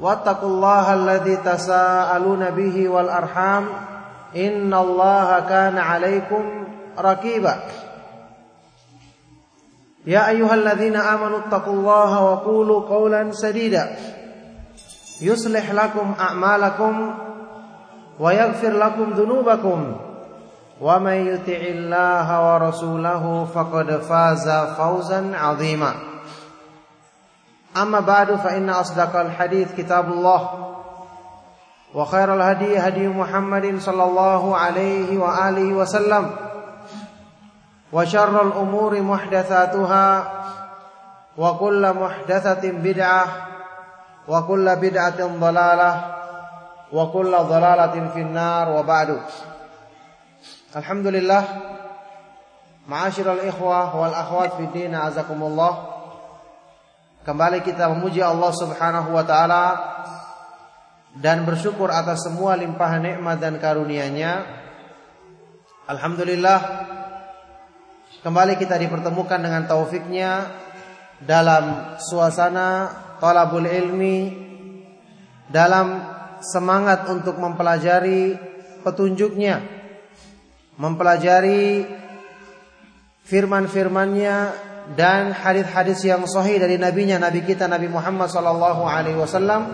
واتقوا الله الذي تساءلون به والأرحام إن الله كان عليكم ركيبا. يا أيها الذين آمنوا اتقوا الله وقولوا قولا سديدا. يصلح لكم أعمالكم ويغفر لكم ذنوبكم. ومن يطع الله ورسوله فقد فاز فوزا عظيما. أما بعد فإن أصدق الحديث كتاب الله وخير الهدي هدي محمد صلى الله عليه وآله وسلم وشر الأمور محدثاتها وكل محدثة بدعة وكل بدعة ضلالة وكل ضلالة في النار وبعد. الحمد لله. معاشر الإخوة والأخوات في الدين أعزكم الله Kembali kita memuji Allah Subhanahu wa taala dan bersyukur atas semua limpahan nikmat dan karunia-Nya. Alhamdulillah kembali kita dipertemukan dengan taufiknya dalam suasana talabul ilmi dalam semangat untuk mempelajari petunjuknya mempelajari firman-firmannya dan hadis-hadis yang sahih dari nabinya nabi kita Nabi Muhammad sallallahu alaihi wasallam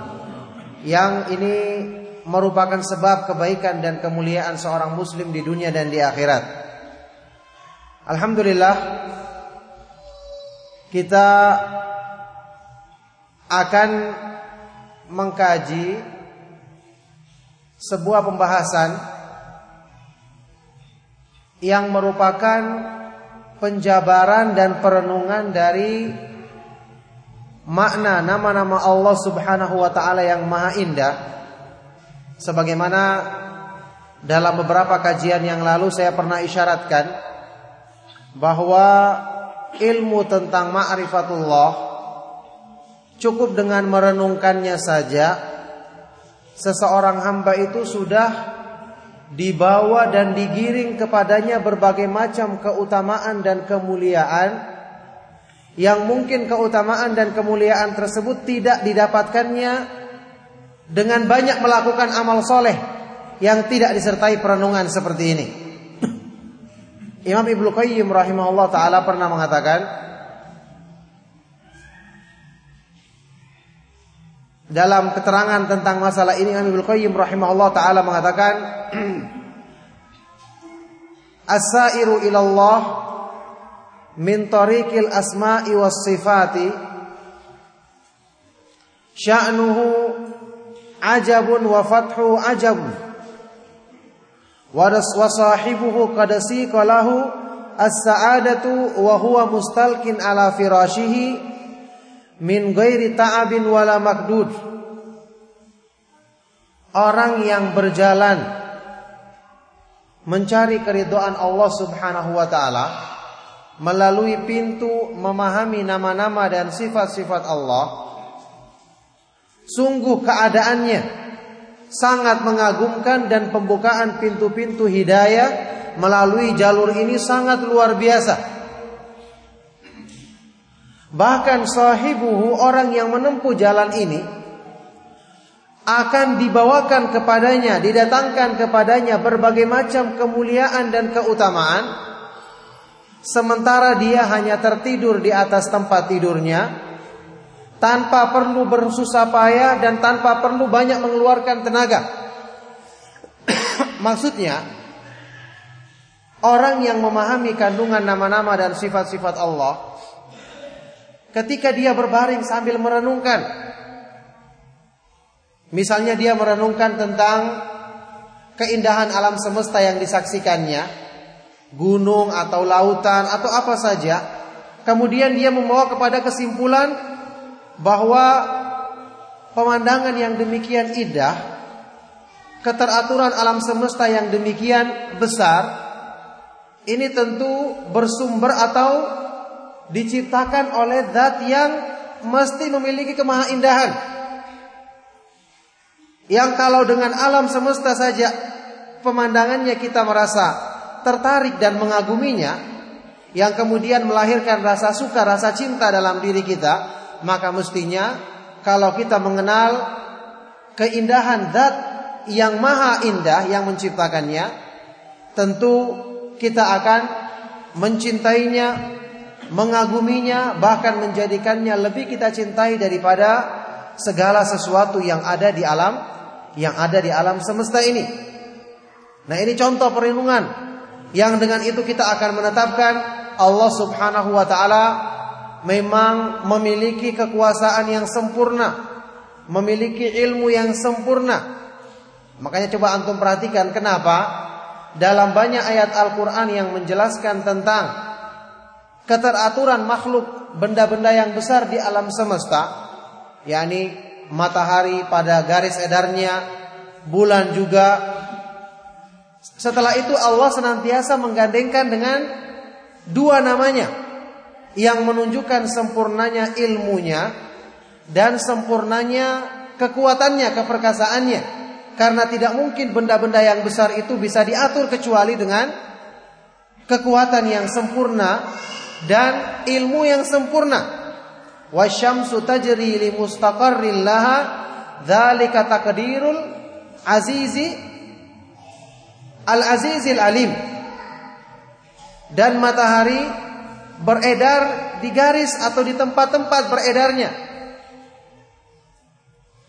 yang ini merupakan sebab kebaikan dan kemuliaan seorang muslim di dunia dan di akhirat. Alhamdulillah kita akan mengkaji sebuah pembahasan yang merupakan penjabaran dan perenungan dari makna nama-nama Allah Subhanahu wa taala yang maha indah. Sebagaimana dalam beberapa kajian yang lalu saya pernah isyaratkan bahwa ilmu tentang ma'rifatullah cukup dengan merenungkannya saja. Seseorang hamba itu sudah dibawa dan digiring kepadanya berbagai macam keutamaan dan kemuliaan yang mungkin keutamaan dan kemuliaan tersebut tidak didapatkannya dengan banyak melakukan amal soleh yang tidak disertai perenungan seperti ini. Imam Ibnu Qayyim rahimahullah taala pernah mengatakan dalam keterangan tentang masalah ini Imam Ibnu Qayyim rahimahullah taala mengatakan As-sairu ila Allah min tariqil asma'i was sifati sya'nuhu ajabun wa fathu ajabun wa sahibuhu qad siqalahu as-sa'adatu wa huwa mustalqin ala firashihi min ghairi ta'abin wala makdud. Orang yang berjalan mencari keridhaan Allah Subhanahu wa taala melalui pintu memahami nama-nama dan sifat-sifat Allah sungguh keadaannya sangat mengagumkan dan pembukaan pintu-pintu hidayah melalui jalur ini sangat luar biasa. Bahkan sahibuhu orang yang menempuh jalan ini akan dibawakan kepadanya, didatangkan kepadanya berbagai macam kemuliaan dan keutamaan sementara dia hanya tertidur di atas tempat tidurnya tanpa perlu bersusah payah dan tanpa perlu banyak mengeluarkan tenaga. maksudnya orang yang memahami kandungan nama-nama dan sifat-sifat Allah ketika dia berbaring sambil merenungkan misalnya dia merenungkan tentang keindahan alam semesta yang disaksikannya gunung atau lautan atau apa saja kemudian dia membawa kepada kesimpulan bahwa pemandangan yang demikian indah keteraturan alam semesta yang demikian besar ini tentu bersumber atau diciptakan oleh zat yang mesti memiliki kemahaindahan. Yang kalau dengan alam semesta saja pemandangannya kita merasa tertarik dan mengaguminya, yang kemudian melahirkan rasa suka, rasa cinta dalam diri kita, maka mestinya kalau kita mengenal keindahan zat yang maha indah yang menciptakannya, tentu kita akan mencintainya, mengaguminya, bahkan menjadikannya lebih kita cintai daripada segala sesuatu yang ada di alam yang ada di alam semesta ini. Nah, ini contoh perlindungan yang dengan itu kita akan menetapkan Allah Subhanahu wa taala memang memiliki kekuasaan yang sempurna, memiliki ilmu yang sempurna. Makanya coba antum perhatikan kenapa dalam banyak ayat Al-Qur'an yang menjelaskan tentang keteraturan makhluk benda-benda yang besar di alam semesta, yakni matahari pada garis edarnya, bulan juga. Setelah itu Allah senantiasa menggandengkan dengan dua namanya yang menunjukkan sempurnanya ilmunya dan sempurnanya kekuatannya, keperkasaannya. Karena tidak mungkin benda-benda yang besar itu bisa diatur kecuali dengan kekuatan yang sempurna dan ilmu yang sempurna. Wasyamsu tajri li mustaqarrin laha dzalika taqdirul azizi al-azizil alim. Dan matahari beredar di garis atau di tempat-tempat beredarnya.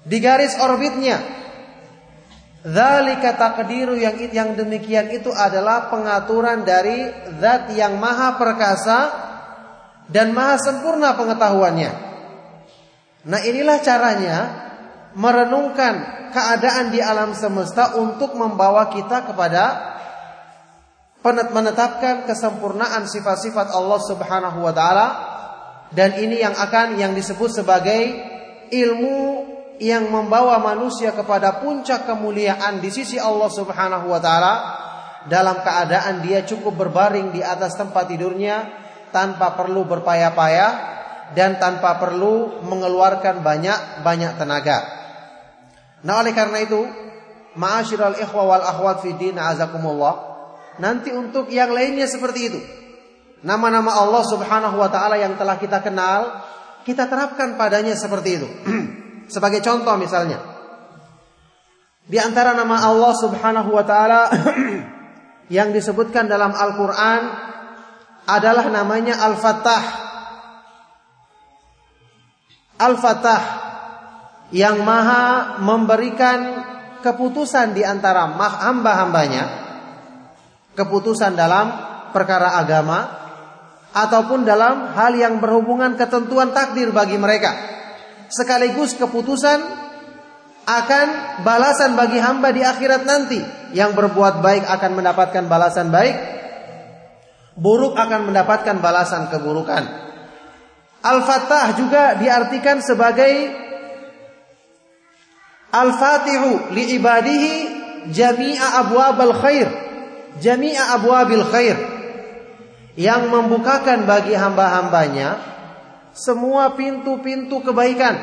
Di garis orbitnya. Dzalika taqdiru yang yang demikian itu adalah pengaturan dari zat yang maha perkasa dan maha sempurna pengetahuannya. Nah, inilah caranya merenungkan keadaan di alam semesta untuk membawa kita kepada menetapkan kesempurnaan sifat-sifat Allah Subhanahu wa taala dan ini yang akan yang disebut sebagai ilmu yang membawa manusia kepada puncak kemuliaan di sisi Allah Subhanahu wa taala dalam keadaan dia cukup berbaring di atas tempat tidurnya tanpa perlu berpayah-payah dan tanpa perlu mengeluarkan banyak-banyak tenaga. Nah, oleh karena itu, ma'asyiral ikhwa wal akhwat fi din azakumullah, nanti untuk yang lainnya seperti itu. Nama-nama Allah Subhanahu wa taala yang telah kita kenal, kita terapkan padanya seperti itu. Sebagai contoh misalnya, di antara nama Allah Subhanahu wa taala yang disebutkan dalam Al-Qur'an adalah namanya Al-Fattah. Al-Fattah yang Maha memberikan keputusan di antara hamba-hambanya, keputusan dalam perkara agama ataupun dalam hal yang berhubungan ketentuan takdir bagi mereka sekaligus keputusan akan balasan bagi hamba di akhirat nanti. Yang berbuat baik akan mendapatkan balasan baik, buruk akan mendapatkan balasan keburukan. Al-Fattah juga diartikan sebagai Al-Fatihu li ibadihi jami'a abwabal khair. Jami'a abwabil khair. Yang membukakan bagi hamba-hambanya semua pintu-pintu kebaikan.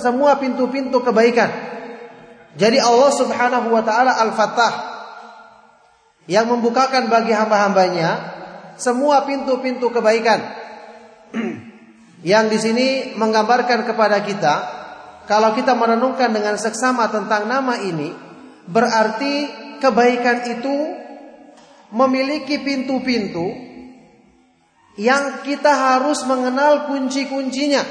Semua pintu-pintu kebaikan. Jadi Allah Subhanahu wa taala Al-Fattah yang membukakan bagi hamba-hambanya semua pintu-pintu kebaikan. yang di sini menggambarkan kepada kita kalau kita merenungkan dengan seksama tentang nama ini berarti kebaikan itu memiliki pintu-pintu yang kita harus mengenal kunci-kuncinya.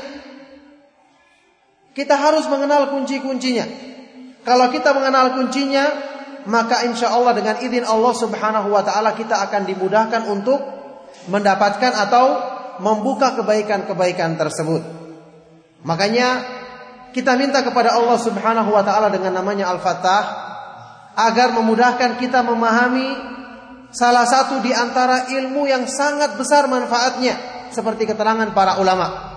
Kita harus mengenal kunci-kuncinya. Kalau kita mengenal kuncinya, maka insya Allah dengan izin Allah Subhanahu wa taala kita akan dimudahkan untuk mendapatkan atau membuka kebaikan-kebaikan tersebut. Makanya kita minta kepada Allah Subhanahu wa taala dengan namanya Al-Fattah agar memudahkan kita memahami salah satu di antara ilmu yang sangat besar manfaatnya seperti keterangan para ulama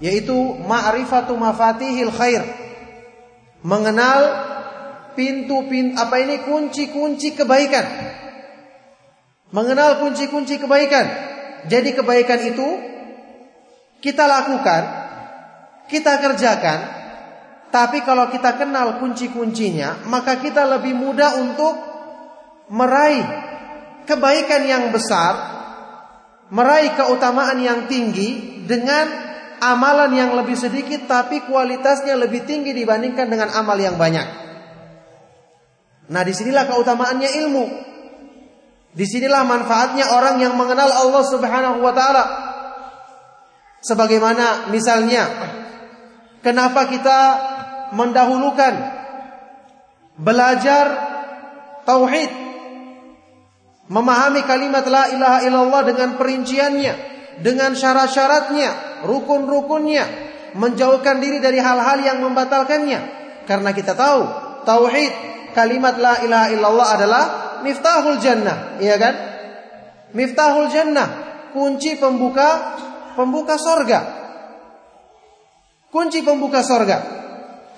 yaitu ma'rifatu mafatihil khair mengenal pintu-pintu apa ini kunci-kunci kebaikan. Mengenal kunci-kunci kebaikan. Jadi kebaikan itu kita lakukan, kita kerjakan, tapi kalau kita kenal kunci-kuncinya, maka kita lebih mudah untuk meraih kebaikan yang besar, meraih keutamaan yang tinggi dengan amalan yang lebih sedikit tapi kualitasnya lebih tinggi dibandingkan dengan amal yang banyak. Nah, di sinilah keutamaannya ilmu. Di sinilah manfaatnya orang yang mengenal Allah Subhanahu wa taala. Sebagaimana misalnya kenapa kita mendahulukan belajar tauhid memahami kalimat la ilaha illallah dengan perinciannya, dengan syarat-syaratnya, rukun-rukunnya, menjauhkan diri dari hal-hal yang membatalkannya. Karena kita tahu tauhid kalimat la ilaha illallah adalah miftahul jannah, iya kan? Miftahul jannah, kunci pembuka pembuka sorga. Kunci pembuka sorga.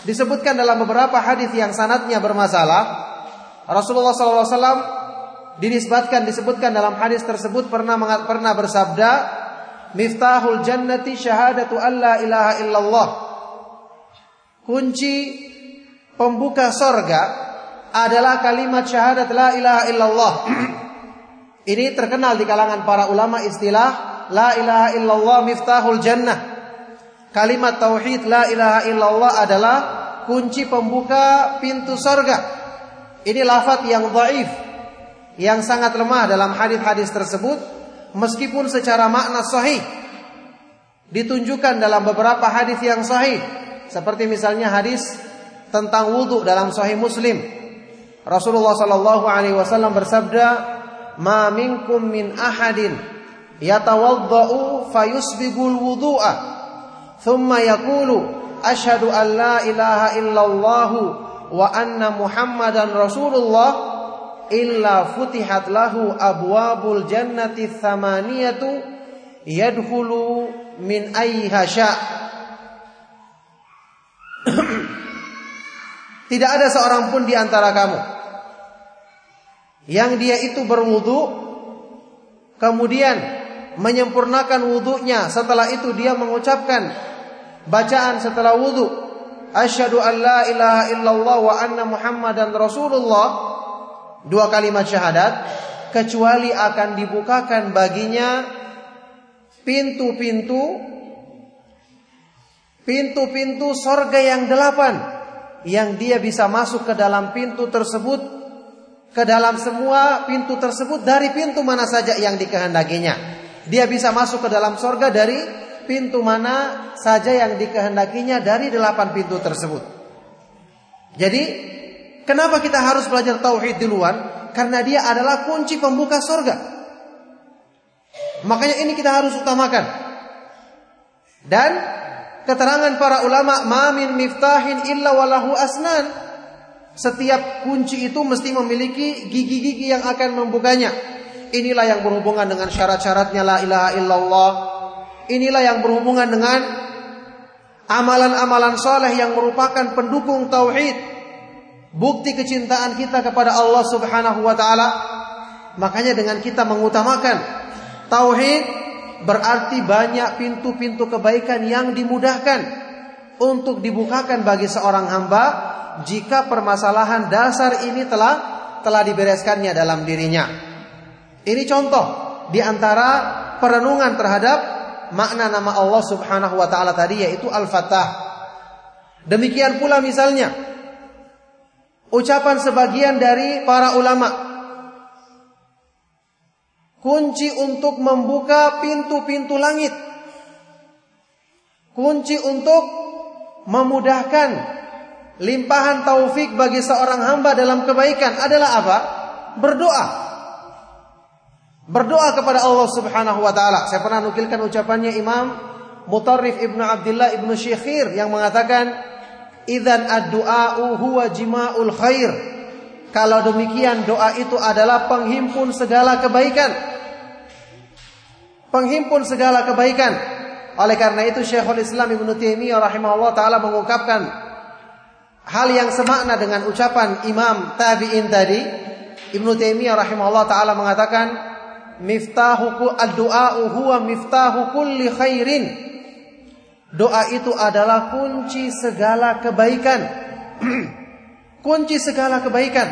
Disebutkan dalam beberapa hadis yang sanatnya bermasalah. Rasulullah SAW dinisbatkan disebutkan dalam hadis tersebut pernah pernah bersabda miftahul jannati syahadatu alla ilaha illallah. Kunci pembuka sorga adalah kalimat syahadat la ilaha illallah. Ini terkenal di kalangan para ulama istilah la ilaha illallah miftahul jannah. Kalimat tauhid la ilaha illallah adalah kunci pembuka pintu sorga. Ini lafaz yang dhaif, yang sangat lemah dalam hadis-hadis tersebut meskipun secara makna sahih ditunjukkan dalam beberapa hadis yang sahih seperti misalnya hadis tentang wudhu dalam sahih Muslim Rasulullah sallallahu alaihi wasallam bersabda ma minkum min ahadin yatawaddau fayusbigul wudu'a thumma yaqulu asyhadu an la ilaha illallah wa anna muhammadan rasulullah illa futihat lahu abwabul jannati thamaniyatu yadkhulu min ayyiha Tidak ada seorang pun di antara kamu yang dia itu berwudu kemudian menyempurnakan wudunya. Setelah itu dia mengucapkan bacaan setelah wudu. Asyhadu an la ilaha illallah wa anna muhammadan rasulullah. Dua kalimat syahadat kecuali akan dibukakan baginya pintu-pintu pintu-pintu sorga yang delapan yang dia bisa masuk ke dalam pintu tersebut ke dalam semua pintu tersebut dari pintu mana saja yang dikehendakinya dia bisa masuk ke dalam sorga dari pintu mana saja yang dikehendakinya dari delapan pintu tersebut jadi Kenapa kita harus belajar tauhid duluan? Karena dia adalah kunci pembuka sorga. Makanya ini kita harus utamakan. Dan keterangan para ulama, mamin miftahin illa walahu asnan. Setiap kunci itu mesti memiliki gigi-gigi yang akan membukanya. Inilah yang berhubungan dengan syarat-syaratnya la ilaha illallah. Inilah yang berhubungan dengan amalan-amalan soleh yang merupakan pendukung tauhid bukti kecintaan kita kepada Allah Subhanahu wa taala. Makanya dengan kita mengutamakan tauhid berarti banyak pintu-pintu kebaikan yang dimudahkan untuk dibukakan bagi seorang hamba jika permasalahan dasar ini telah telah dibereskannya dalam dirinya. Ini contoh di antara perenungan terhadap makna nama Allah Subhanahu wa taala tadi yaitu Al-Fattah. Demikian pula misalnya ucapan sebagian dari para ulama. Kunci untuk membuka pintu-pintu langit. Kunci untuk memudahkan limpahan taufik bagi seorang hamba dalam kebaikan adalah apa? Berdoa. Berdoa kepada Allah Subhanahu wa taala. Saya pernah nukilkan ucapannya Imam Mutarrif Ibnu Abdullah Ibnu Syekhir yang mengatakan, "Idzan ad-du'a'u huwa jima'ul khair." Kalau demikian doa itu adalah penghimpun segala kebaikan. Penghimpun segala kebaikan. Oleh karena itu Syekhul Islam Ibnu Taimiyah rahimahullah taala mengungkapkan hal yang semakna dengan ucapan Imam Tabi'in tadi, Ibnu Taimiyah rahimahullah taala mengatakan, "Miftahu ad-du'a huwa miftahu kulli khairin." Doa itu adalah kunci segala kebaikan. kunci segala kebaikan.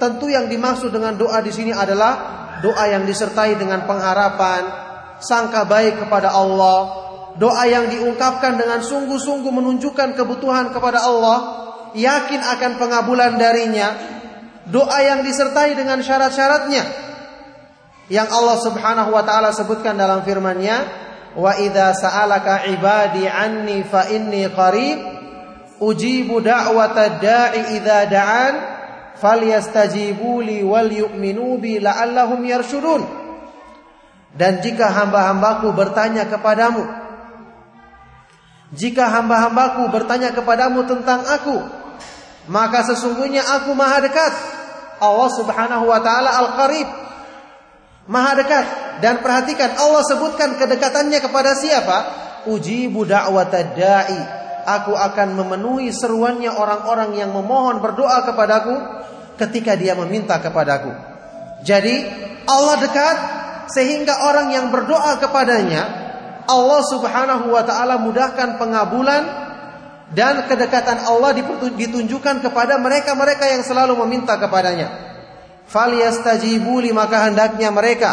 Tentu yang dimaksud dengan doa di sini adalah doa yang disertai dengan pengharapan, sangka baik kepada Allah, doa yang diungkapkan dengan sungguh-sungguh menunjukkan kebutuhan kepada Allah, yakin akan pengabulan darinya, doa yang disertai dengan syarat-syaratnya yang Allah Subhanahu wa taala sebutkan dalam firman-Nya, "Wa idza sa'alaka ibadi anni fa inni qarib ujibu da'wata da'i idza da'an falyastajibu li wal yu'minu bi la'allahum yarshudun." Dan jika hamba-hambaku bertanya kepadamu, jika hamba-hambaku bertanya kepadamu tentang aku, maka sesungguhnya aku maha dekat. Allah Subhanahu wa taala Al-Qarib. Maha dekat dan perhatikan Allah sebutkan kedekatannya kepada siapa? Uji da'watad da'i. Aku akan memenuhi seruannya orang-orang yang memohon berdoa kepadaku ketika dia meminta kepadaku. Jadi Allah dekat sehingga orang yang berdoa kepadanya Allah Subhanahu wa taala mudahkan pengabulan dan kedekatan Allah ditunjukkan kepada mereka-mereka yang selalu meminta kepadanya. Falyastajibu maka hendaknya mereka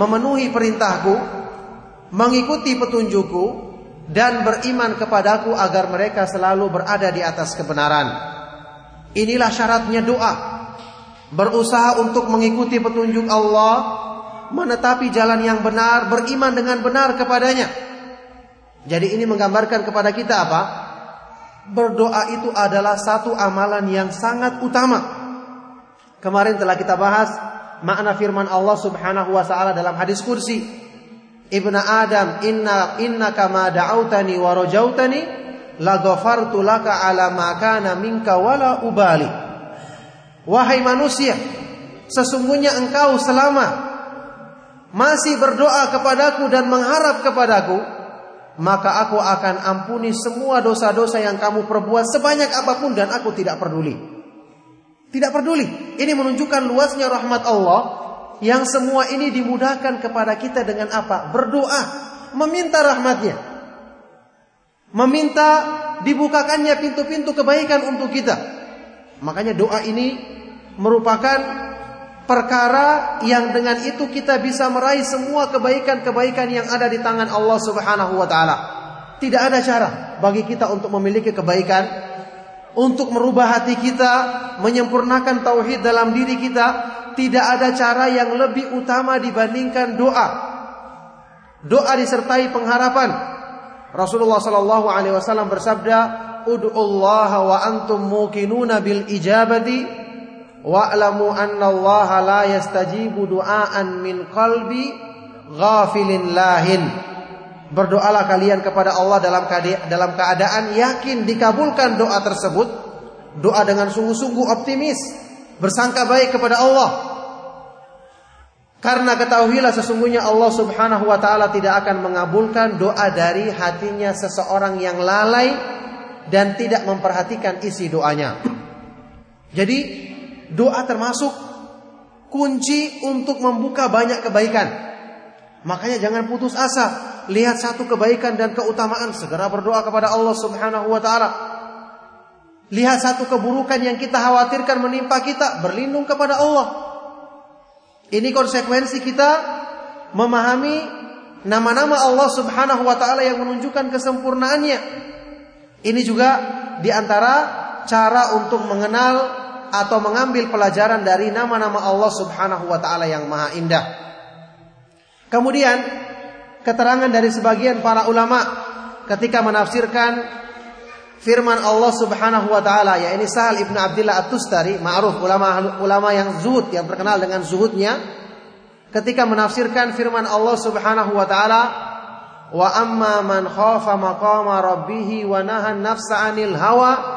memenuhi perintahku, mengikuti petunjukku dan beriman kepadaku agar mereka selalu berada di atas kebenaran. Inilah syaratnya doa. Berusaha untuk mengikuti petunjuk Allah, menetapi jalan yang benar, beriman dengan benar kepadanya. Jadi ini menggambarkan kepada kita apa? berdoa itu adalah satu amalan yang sangat utama. Kemarin telah kita bahas makna firman Allah Subhanahu wa taala dalam hadis kursi. Ibnu Adam, inna innaka ma da'autani wa rajautani la laka ala ma kana minka wala ubali. Wahai manusia, sesungguhnya engkau selama masih berdoa kepadaku dan mengharap kepadaku, maka aku akan ampuni semua dosa-dosa yang kamu perbuat sebanyak apa pun dan aku tidak peduli. Tidak peduli. Ini menunjukkan luasnya rahmat Allah yang semua ini dimudahkan kepada kita dengan apa? Berdoa, meminta rahmatnya. Meminta dibukakannya pintu-pintu kebaikan untuk kita. Makanya doa ini merupakan perkara yang dengan itu kita bisa meraih semua kebaikan-kebaikan yang ada di tangan Allah Subhanahu wa taala. Tidak ada cara bagi kita untuk memiliki kebaikan, untuk merubah hati kita, menyempurnakan tauhid dalam diri kita, tidak ada cara yang lebih utama dibandingkan doa. Doa disertai pengharapan. Rasulullah sallallahu alaihi wasallam bersabda, "Ud'ullaha wa antum muqinuna bil ijabati wa'lamu anna Allah la yastajibu du'aan min qalbi ghafilin lahin. Berdoalah kalian kepada Allah dalam dalam keadaan yakin dikabulkan doa tersebut. Doa dengan sungguh-sungguh optimis, bersangka baik kepada Allah. Karena ketahuilah sesungguhnya Allah Subhanahu wa taala tidak akan mengabulkan doa dari hatinya seseorang yang lalai dan tidak memperhatikan isi doanya. Jadi Doa termasuk kunci untuk membuka banyak kebaikan. Makanya jangan putus asa. Lihat satu kebaikan dan keutamaan, segera berdoa kepada Allah Subhanahu wa taala. Lihat satu keburukan yang kita khawatirkan menimpa kita, berlindung kepada Allah. Ini konsekuensi kita memahami nama-nama Allah Subhanahu wa taala yang menunjukkan kesempurnaannya. Ini juga di antara cara untuk mengenal atau mengambil pelajaran dari nama-nama Allah Subhanahu wa taala yang maha indah. Kemudian keterangan dari sebagian para ulama ketika menafsirkan firman Allah Subhanahu wa taala ya ini Sahal Ibnu Abdullah At-Tustari, ma'ruf ulama ulama yang zuhud yang terkenal dengan zuhudnya ketika menafsirkan firman Allah Subhanahu wa taala wa amma man khafa maqama rabbih wa nahan nafsa 'anil hawa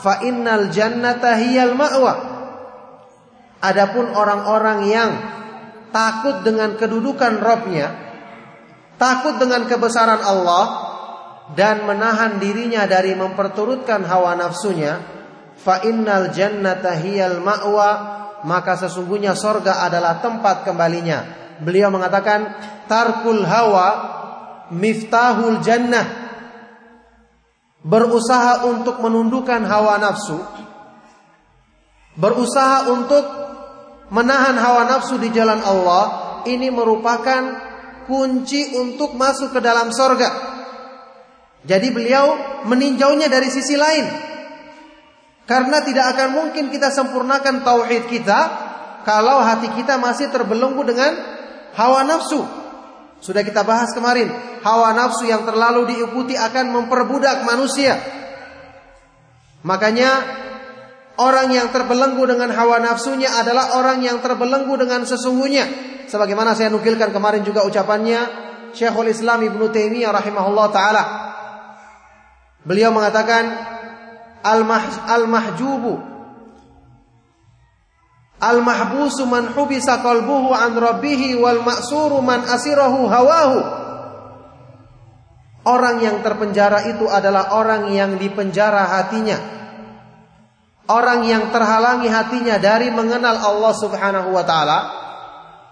fa innal jannata hiyal ma'wa adapun orang-orang yang takut dengan kedudukan Robnya takut dengan kebesaran Allah dan menahan dirinya dari memperturutkan hawa nafsunya, fa innal jannata hiyal ma'wa, maka sesungguhnya sorga adalah tempat kembalinya. Beliau mengatakan tarkul hawa miftahul jannah. Berusaha untuk menundukkan hawa nafsu, berusaha untuk menahan hawa nafsu di jalan Allah, ini merupakan kunci untuk masuk ke dalam sorga. Jadi beliau meninjaunya dari sisi lain. Karena tidak akan mungkin kita sempurnakan tauhid kita kalau hati kita masih terbelenggu dengan hawa nafsu. Sudah kita bahas kemarin, hawa nafsu yang terlalu diikuti akan memperbudak manusia. Makanya orang yang terbelenggu dengan hawa nafsunya adalah orang yang terbelenggu dengan sesungguhnya. Sebagaimana saya nukilkan kemarin juga ucapannya Syekhul Islam Ibnu Taimiyah rahimahullah taala Beliau mengatakan al-mahjubu al-mahbusu man hubisa qalbuhu an rabbih wal ma'suru man asirahu hawahu. Orang yang terpenjara itu adalah orang yang dipenjara hatinya. Orang yang terhalangi hatinya dari mengenal Allah Subhanahu wa taala.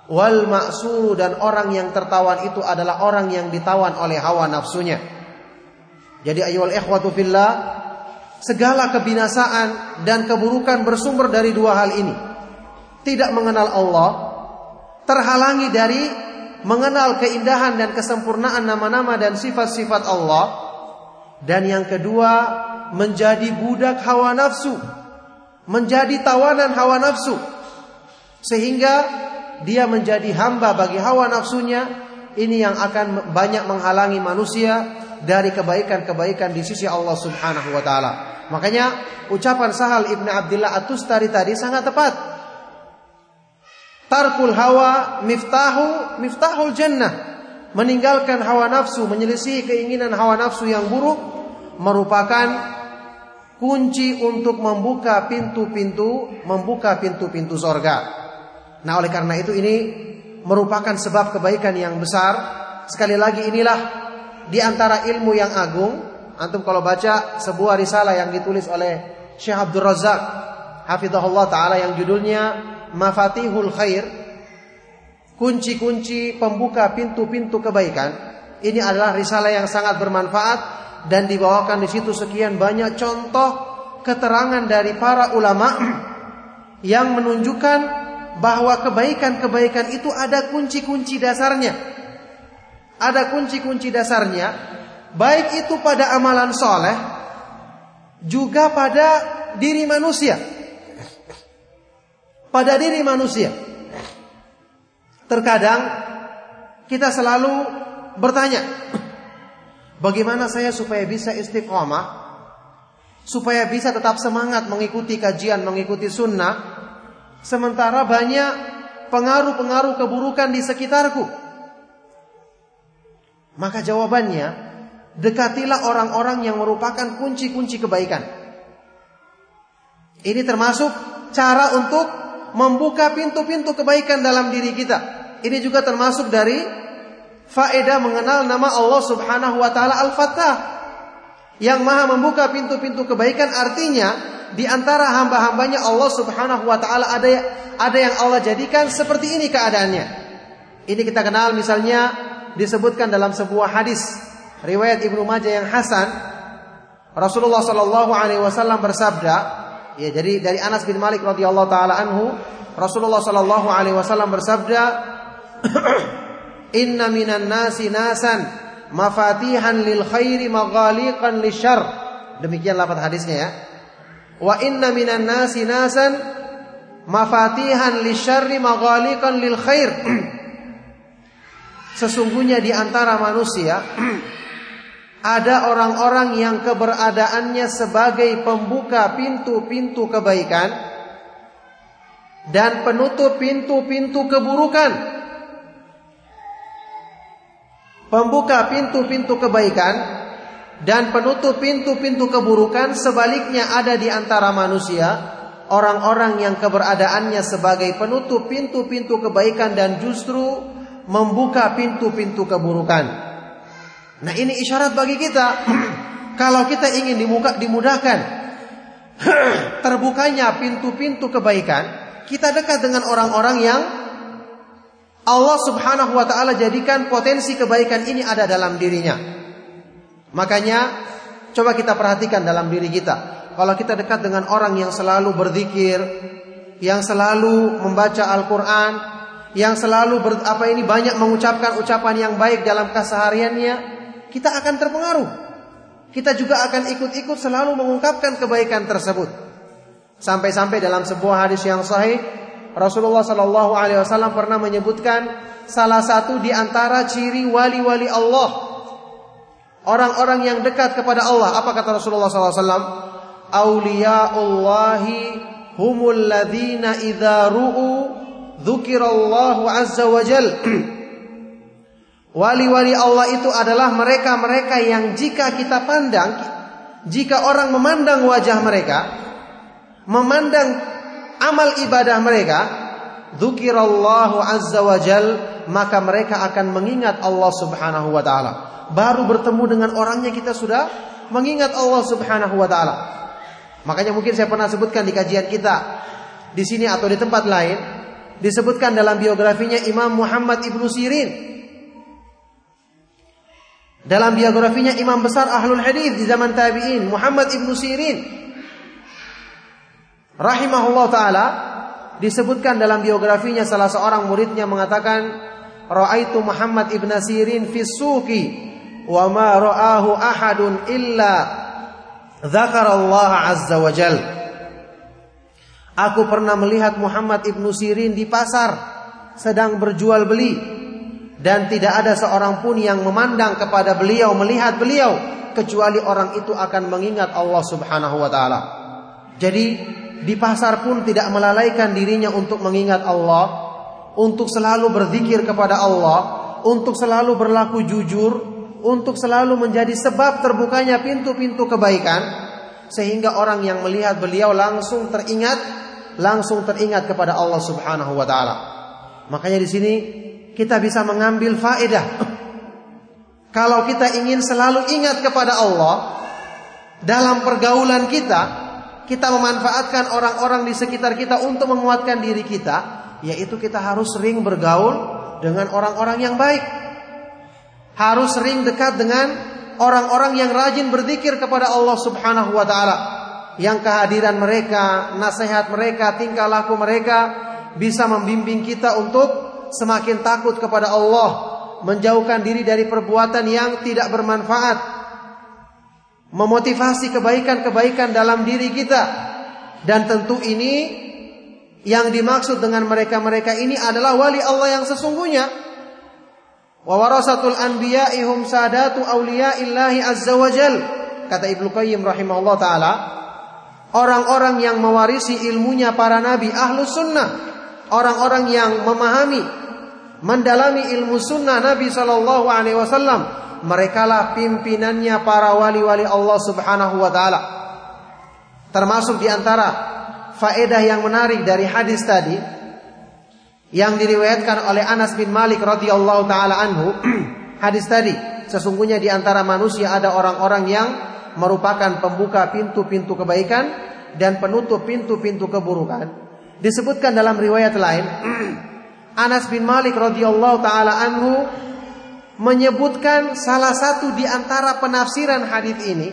Wal ma'suru dan orang yang tertawan itu adalah orang yang ditawan oleh hawa nafsunya. Jadi ayyuhal ikhwatu fillah, segala kebinasaan dan keburukan bersumber dari dua hal ini. Tidak mengenal Allah, terhalangi dari mengenal keindahan dan kesempurnaan nama-nama dan sifat-sifat Allah. Dan yang kedua, menjadi budak hawa nafsu. Menjadi tawanan hawa nafsu. Sehingga dia menjadi hamba bagi hawa nafsunya. Ini yang akan banyak menghalangi manusia dari kebaikan-kebaikan di sisi Allah Subhanahu wa taala. Makanya ucapan Sahal Ibnu Abdullah At-Tustari tadi sangat tepat. Tarkul hawa miftahu miftahul jannah. Meninggalkan hawa nafsu, menyelisih keinginan hawa nafsu yang buruk merupakan kunci untuk membuka pintu-pintu, membuka pintu-pintu sorga. Nah, oleh karena itu ini merupakan sebab kebaikan yang besar. Sekali lagi inilah di antara ilmu yang agung, antum kalau baca sebuah risalah yang ditulis oleh Syekh Abdul Razak hafizahullah taala yang judulnya Mafatihul Khair, kunci-kunci pembuka pintu-pintu kebaikan. Ini adalah risalah yang sangat bermanfaat dan dibawakan di situ sekian banyak contoh keterangan dari para ulama yang menunjukkan bahwa kebaikan-kebaikan itu ada kunci-kunci dasarnya ada kunci-kunci dasarnya, baik itu pada amalan soleh, juga pada diri manusia. Pada diri manusia. Terkadang kita selalu bertanya, bagaimana saya supaya bisa istiqomah, supaya bisa tetap semangat mengikuti kajian, mengikuti sunnah, sementara banyak pengaruh-pengaruh keburukan di sekitarku. Maka jawabannya, dekatilah orang-orang yang merupakan kunci-kunci kebaikan. Ini termasuk cara untuk membuka pintu-pintu kebaikan dalam diri kita. Ini juga termasuk dari faedah mengenal nama Allah Subhanahu wa taala Al-Fattah. Yang Maha membuka pintu-pintu kebaikan artinya di antara hamba-hambanya Allah Subhanahu wa taala ada ada yang Allah jadikan seperti ini keadaannya. Ini kita kenal misalnya disebutkan dalam sebuah hadis riwayat Ibnu Majah yang hasan Rasulullah Shallallahu alaihi wasallam bersabda ya jadi dari Anas bin Malik radhiyallahu taala anhu Rasulullah Shallallahu alaihi wasallam bersabda Inna minan nasi nasan mafatihan lil khairi maghaliqan lisyarr demikian lafaz hadisnya ya. Wa inna minan nasi nasan mafatihan lisyarri maghaliqan lil khair. Sesungguhnya di antara manusia ada orang-orang yang keberadaannya sebagai pembuka pintu-pintu kebaikan dan penutup pintu-pintu keburukan. Pembuka pintu-pintu kebaikan dan penutup pintu-pintu keburukan sebaliknya ada di antara manusia orang-orang yang keberadaannya sebagai penutup pintu-pintu kebaikan dan justru membuka pintu-pintu keburukan. Nah ini isyarat bagi kita kalau kita ingin dimuka, dimudahkan terbukanya pintu-pintu kebaikan, kita dekat dengan orang-orang yang Allah Subhanahu wa taala jadikan potensi kebaikan ini ada dalam dirinya. Makanya coba kita perhatikan dalam diri kita. Kalau kita dekat dengan orang yang selalu berzikir, yang selalu membaca Al-Qur'an, yang selalu ber, apa ini banyak mengucapkan ucapan yang baik dalam kesehariannya, kita akan terpengaruh. Kita juga akan ikut-ikut selalu mengungkapkan kebaikan tersebut. Sampai-sampai dalam sebuah hadis yang sahih, Rasulullah Shallallahu Alaihi Wasallam pernah menyebutkan salah satu di antara ciri wali-wali Allah, orang-orang yang dekat kepada Allah. Apa kata Rasulullah Sallallahu Alaihi Wasallam? Auliyaullahi humul ladina idza ru'u dzukirallahu azza wa jal. Wali-wali Allah itu adalah mereka-mereka yang jika kita pandang, jika orang memandang wajah mereka, memandang amal ibadah mereka, dzukirallahu azza wa jal, maka mereka akan mengingat Allah Subhanahu wa taala. Baru bertemu dengan orangnya kita sudah mengingat Allah Subhanahu wa taala. Makanya mungkin saya pernah sebutkan di kajian kita di sini atau di tempat lain disebutkan dalam biografinya Imam Muhammad Ibnu Sirin dalam biografinya imam besar ahlul hadis di zaman tabi'in Muhammad ibnu Sirin. Rahimahullah taala disebutkan dalam biografinya salah seorang muridnya mengatakan raaitu Muhammad ibnu Sirin fi suqi wa ma ra'ahu ahadun illa Allah azza wa jal. Aku pernah melihat Muhammad ibnu Sirin di pasar sedang berjual beli dan tidak ada seorang pun yang memandang kepada beliau melihat beliau kecuali orang itu akan mengingat Allah Subhanahu wa taala. Jadi di pasar pun tidak melalaikan dirinya untuk mengingat Allah, untuk selalu berzikir kepada Allah, untuk selalu berlaku jujur, untuk selalu menjadi sebab terbukanya pintu-pintu kebaikan sehingga orang yang melihat beliau langsung teringat langsung teringat kepada Allah Subhanahu wa taala. Makanya di sini kita bisa mengambil faedah. Kalau kita ingin selalu ingat kepada Allah dalam pergaulan kita, kita memanfaatkan orang-orang di sekitar kita untuk menguatkan diri kita, yaitu kita harus sering bergaul dengan orang-orang yang baik. Harus sering dekat dengan orang-orang yang rajin berzikir kepada Allah Subhanahu wa taala. Yang kehadiran mereka, nasihat mereka, tingkah laku mereka bisa membimbing kita untuk semakin takut kepada Allah, menjauhkan diri dari perbuatan yang tidak bermanfaat, memotivasi kebaikan-kebaikan dalam diri kita. Dan tentu ini yang dimaksud dengan mereka-mereka ini adalah wali Allah yang sesungguhnya. Wa warasatul anbiya'ihum sadatu awliya'illahi azza wajal. Kata Ibnu Qayyim rahimahullah taala, orang-orang yang mewarisi ilmunya para nabi ahlus sunnah, orang-orang yang memahami mendalami ilmu sunnah Nabi Shallallahu Alaihi Wasallam. Mereka lah pimpinannya para wali-wali Allah Subhanahu Wa Taala. Termasuk di antara faedah yang menarik dari hadis tadi yang diriwayatkan oleh Anas bin Malik radhiyallahu taala anhu. hadis tadi sesungguhnya di antara manusia ada orang-orang yang merupakan pembuka pintu-pintu kebaikan dan penutup pintu-pintu keburukan. Disebutkan dalam riwayat lain Anas bin Malik radhiyallahu taala anhu menyebutkan salah satu di antara penafsiran hadis ini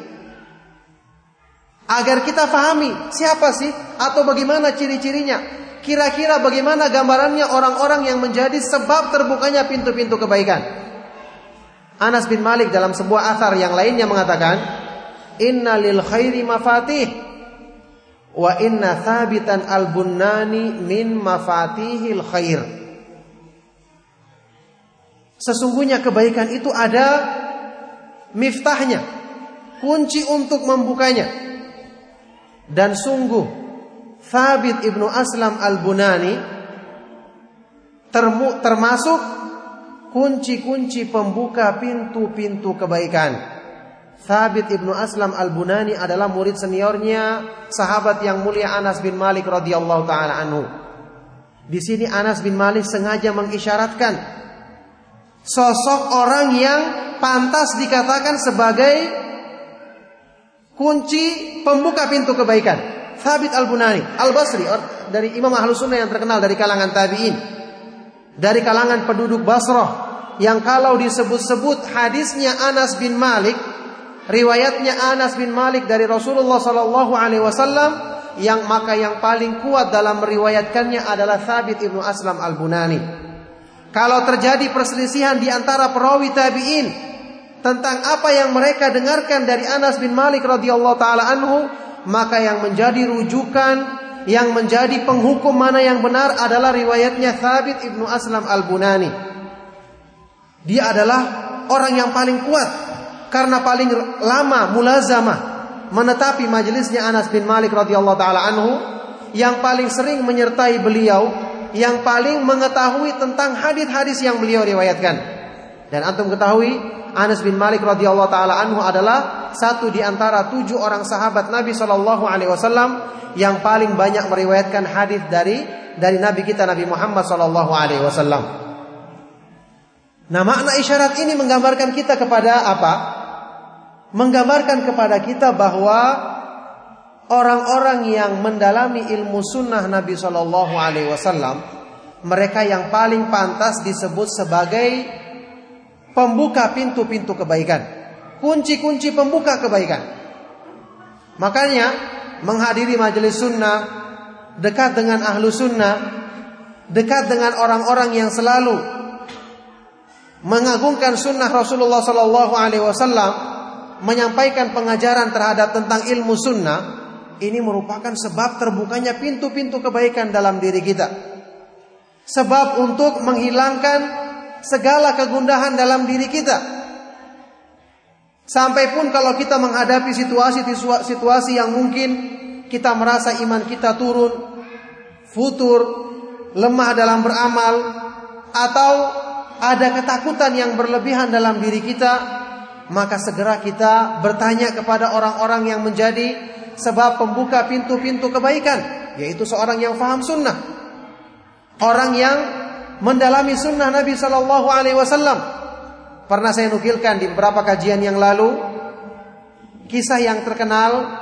agar kita fahami siapa sih atau bagaimana ciri-cirinya. Kira-kira bagaimana gambarannya orang-orang yang menjadi sebab terbukanya pintu-pintu kebaikan. Anas bin Malik dalam sebuah asar yang lainnya mengatakan, "Inna lil khairi mafatih wa inna thabitan al-bunnani min mafatihil khair." Sesungguhnya kebaikan itu ada miftahnya, kunci untuk membukanya. Dan sungguh Thabit ibnu Aslam al-Bunani termasuk kunci-kunci pembuka pintu-pintu kebaikan. Thabit ibnu Aslam al-Bunani adalah murid seniornya sahabat yang mulia Anas bin Malik radhiyallahu taala anhu. Di sini Anas bin Malik sengaja mengisyaratkan sosok orang yang pantas dikatakan sebagai kunci pembuka pintu kebaikan. Thabit Al-Bunani, Al-Basri dari Imam Ahlus Sunnah yang terkenal dari kalangan tabi'in. Dari kalangan penduduk Basrah yang kalau disebut-sebut hadisnya Anas bin Malik, riwayatnya Anas bin Malik dari Rasulullah sallallahu alaihi wasallam yang maka yang paling kuat dalam meriwayatkannya adalah Thabit Ibnu Aslam Al-Bunani. Kalau terjadi perselisihan di antara perawi tabi'in tentang apa yang mereka dengarkan dari Anas bin Malik radhiyallahu taala anhu, maka yang menjadi rujukan yang menjadi penghukum mana yang benar adalah riwayatnya Thabit ibnu Aslam al Bunani. Dia adalah orang yang paling kuat karena paling lama mulazamah menetapi majelisnya Anas bin Malik radhiyallahu taala anhu yang paling sering menyertai beliau yang paling mengetahui tentang hadis-hadis yang beliau riwayatkan. Dan antum ketahui Anas bin Malik radhiyallahu taala anhu adalah satu di antara tujuh orang sahabat Nabi Shallallahu alaihi wasallam yang paling banyak meriwayatkan hadis dari dari Nabi kita Nabi Muhammad Shallallahu alaihi wasallam. Nah, makna isyarat ini menggambarkan kita kepada apa? Menggambarkan kepada kita bahwa orang-orang yang mendalami ilmu sunnah Nabi Shallallahu Alaihi Wasallam, mereka yang paling pantas disebut sebagai pembuka pintu-pintu kebaikan. Kunci-kunci pembuka kebaikan. Makanya menghadiri majelis sunnah, dekat dengan ahlu sunnah, dekat dengan orang-orang yang selalu mengagungkan sunnah Rasulullah Sallallahu Alaihi Wasallam, menyampaikan pengajaran terhadap tentang ilmu sunnah, ini merupakan sebab terbukanya pintu-pintu kebaikan dalam diri kita. Sebab untuk menghilangkan segala kegundahan dalam diri kita. Sampai pun kalau kita menghadapi situasi-situasi yang mungkin kita merasa iman kita turun, futur, lemah dalam beramal, atau ada ketakutan yang berlebihan dalam diri kita, maka segera kita bertanya kepada orang-orang yang menjadi sebab pembuka pintu-pintu kebaikan, yaitu seorang yang faham sunnah. Orang yang mendalami sunnah Nabi Shallallahu Alaihi Wasallam. Pernah saya nukilkan di beberapa kajian yang lalu kisah yang terkenal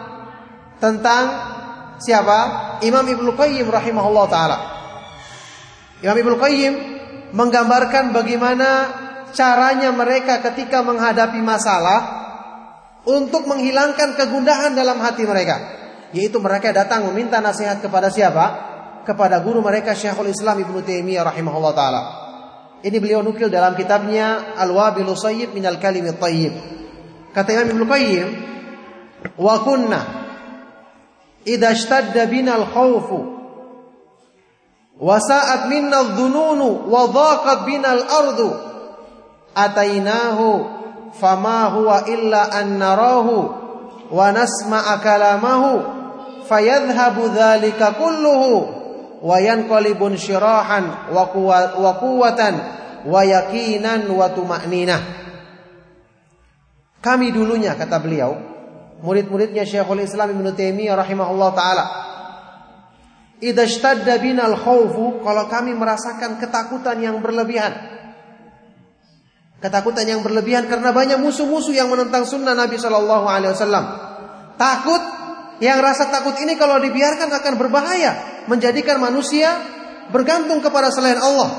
tentang siapa Imam Ibnu Qayyim rahimahullah taala. Imam Ibnu Qayyim menggambarkan bagaimana caranya mereka ketika menghadapi masalah untuk menghilangkan kegundahan dalam hati mereka, yaitu mereka datang meminta nasihat kepada siapa? kepada guru mereka Syekhul Islam Ibnu Taimiyah rahimahullah taala. Ini beliau nukil dalam kitabnya Al-Wabil Sayyib min Al-Kalim Thayyib. Kata Imam Ibnu Qayyim, "Wa kunna idza ishtadda bina al-khawf wa sa'at minna adh-dhunun wa dhaqat bina al-ardu atainahu fama huwa illa an narahu wa nasma'a kalamahu fayadhhabu dhalika kulluhu wa yanqalibun syirahan wa quwwatan wa yaqinan wa. Kami dulunya kata beliau, murid-muridnya Syekhul Islam Ibnu Taimiyah rahimahullah taala. Idza ishtadda binal khaufu, kalau kami merasakan ketakutan yang berlebihan. Ketakutan yang berlebihan karena banyak musuh-musuh yang menentang sunnah Nabi Shallallahu Alaihi Wasallam. Takut yang rasa takut ini kalau dibiarkan akan berbahaya, menjadikan manusia bergantung kepada selain Allah.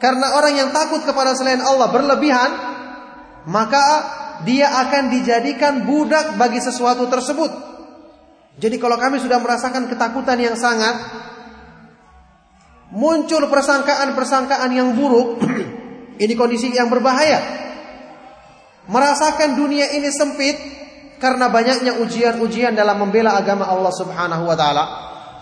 Karena orang yang takut kepada selain Allah berlebihan, maka dia akan dijadikan budak bagi sesuatu tersebut. Jadi kalau kami sudah merasakan ketakutan yang sangat, muncul persangkaan-persangkaan yang buruk, ini kondisi yang berbahaya. Merasakan dunia ini sempit, karena banyaknya ujian-ujian dalam membela agama Allah Subhanahu wa taala.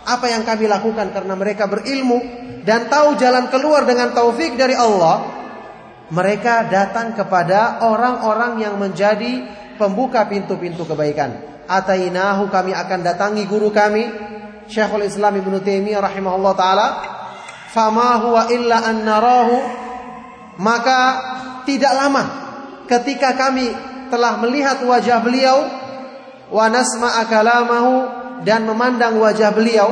Apa yang kami lakukan karena mereka berilmu dan tahu jalan keluar dengan taufik dari Allah, Mereka datang kepada orang-orang yang menjadi pembuka pintu-pintu kebaikan. Atainahu kami akan datangi guru kami Syekhul Islam Ibnu Taimiyah rahimahullah taala fama huwa illa an narahu maka tidak lama ketika kami telah melihat wajah beliau wa nasma'a kalamahu dan memandang wajah beliau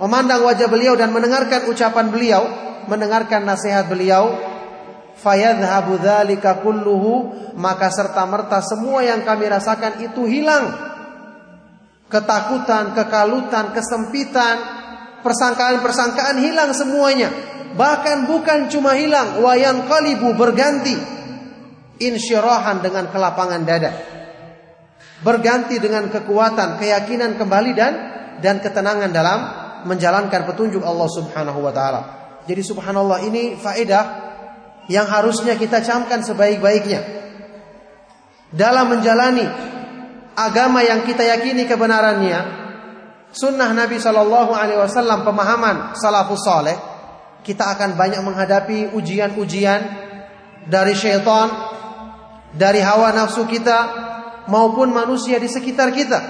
memandang wajah beliau dan mendengarkan ucapan beliau mendengarkan nasihat beliau fayadhhabu dzalika kulluhu maka serta merta semua yang kami rasakan itu hilang ketakutan, kekalutan, kesempitan, persangkaan-persangkaan hilang semuanya. Bahkan bukan cuma hilang, wayang kalibu berganti insyirahan dengan kelapangan dada. Berganti dengan kekuatan, keyakinan kembali dan dan ketenangan dalam menjalankan petunjuk Allah Subhanahu wa taala. Jadi subhanallah ini faedah yang harusnya kita camkan sebaik-baiknya dalam menjalani agama yang kita yakini kebenarannya, sunnah Nabi Shallallahu Alaihi Wasallam, pemahaman salafus saleh, kita akan banyak menghadapi ujian-ujian dari syaitan, dari hawa nafsu kita, maupun manusia di sekitar kita.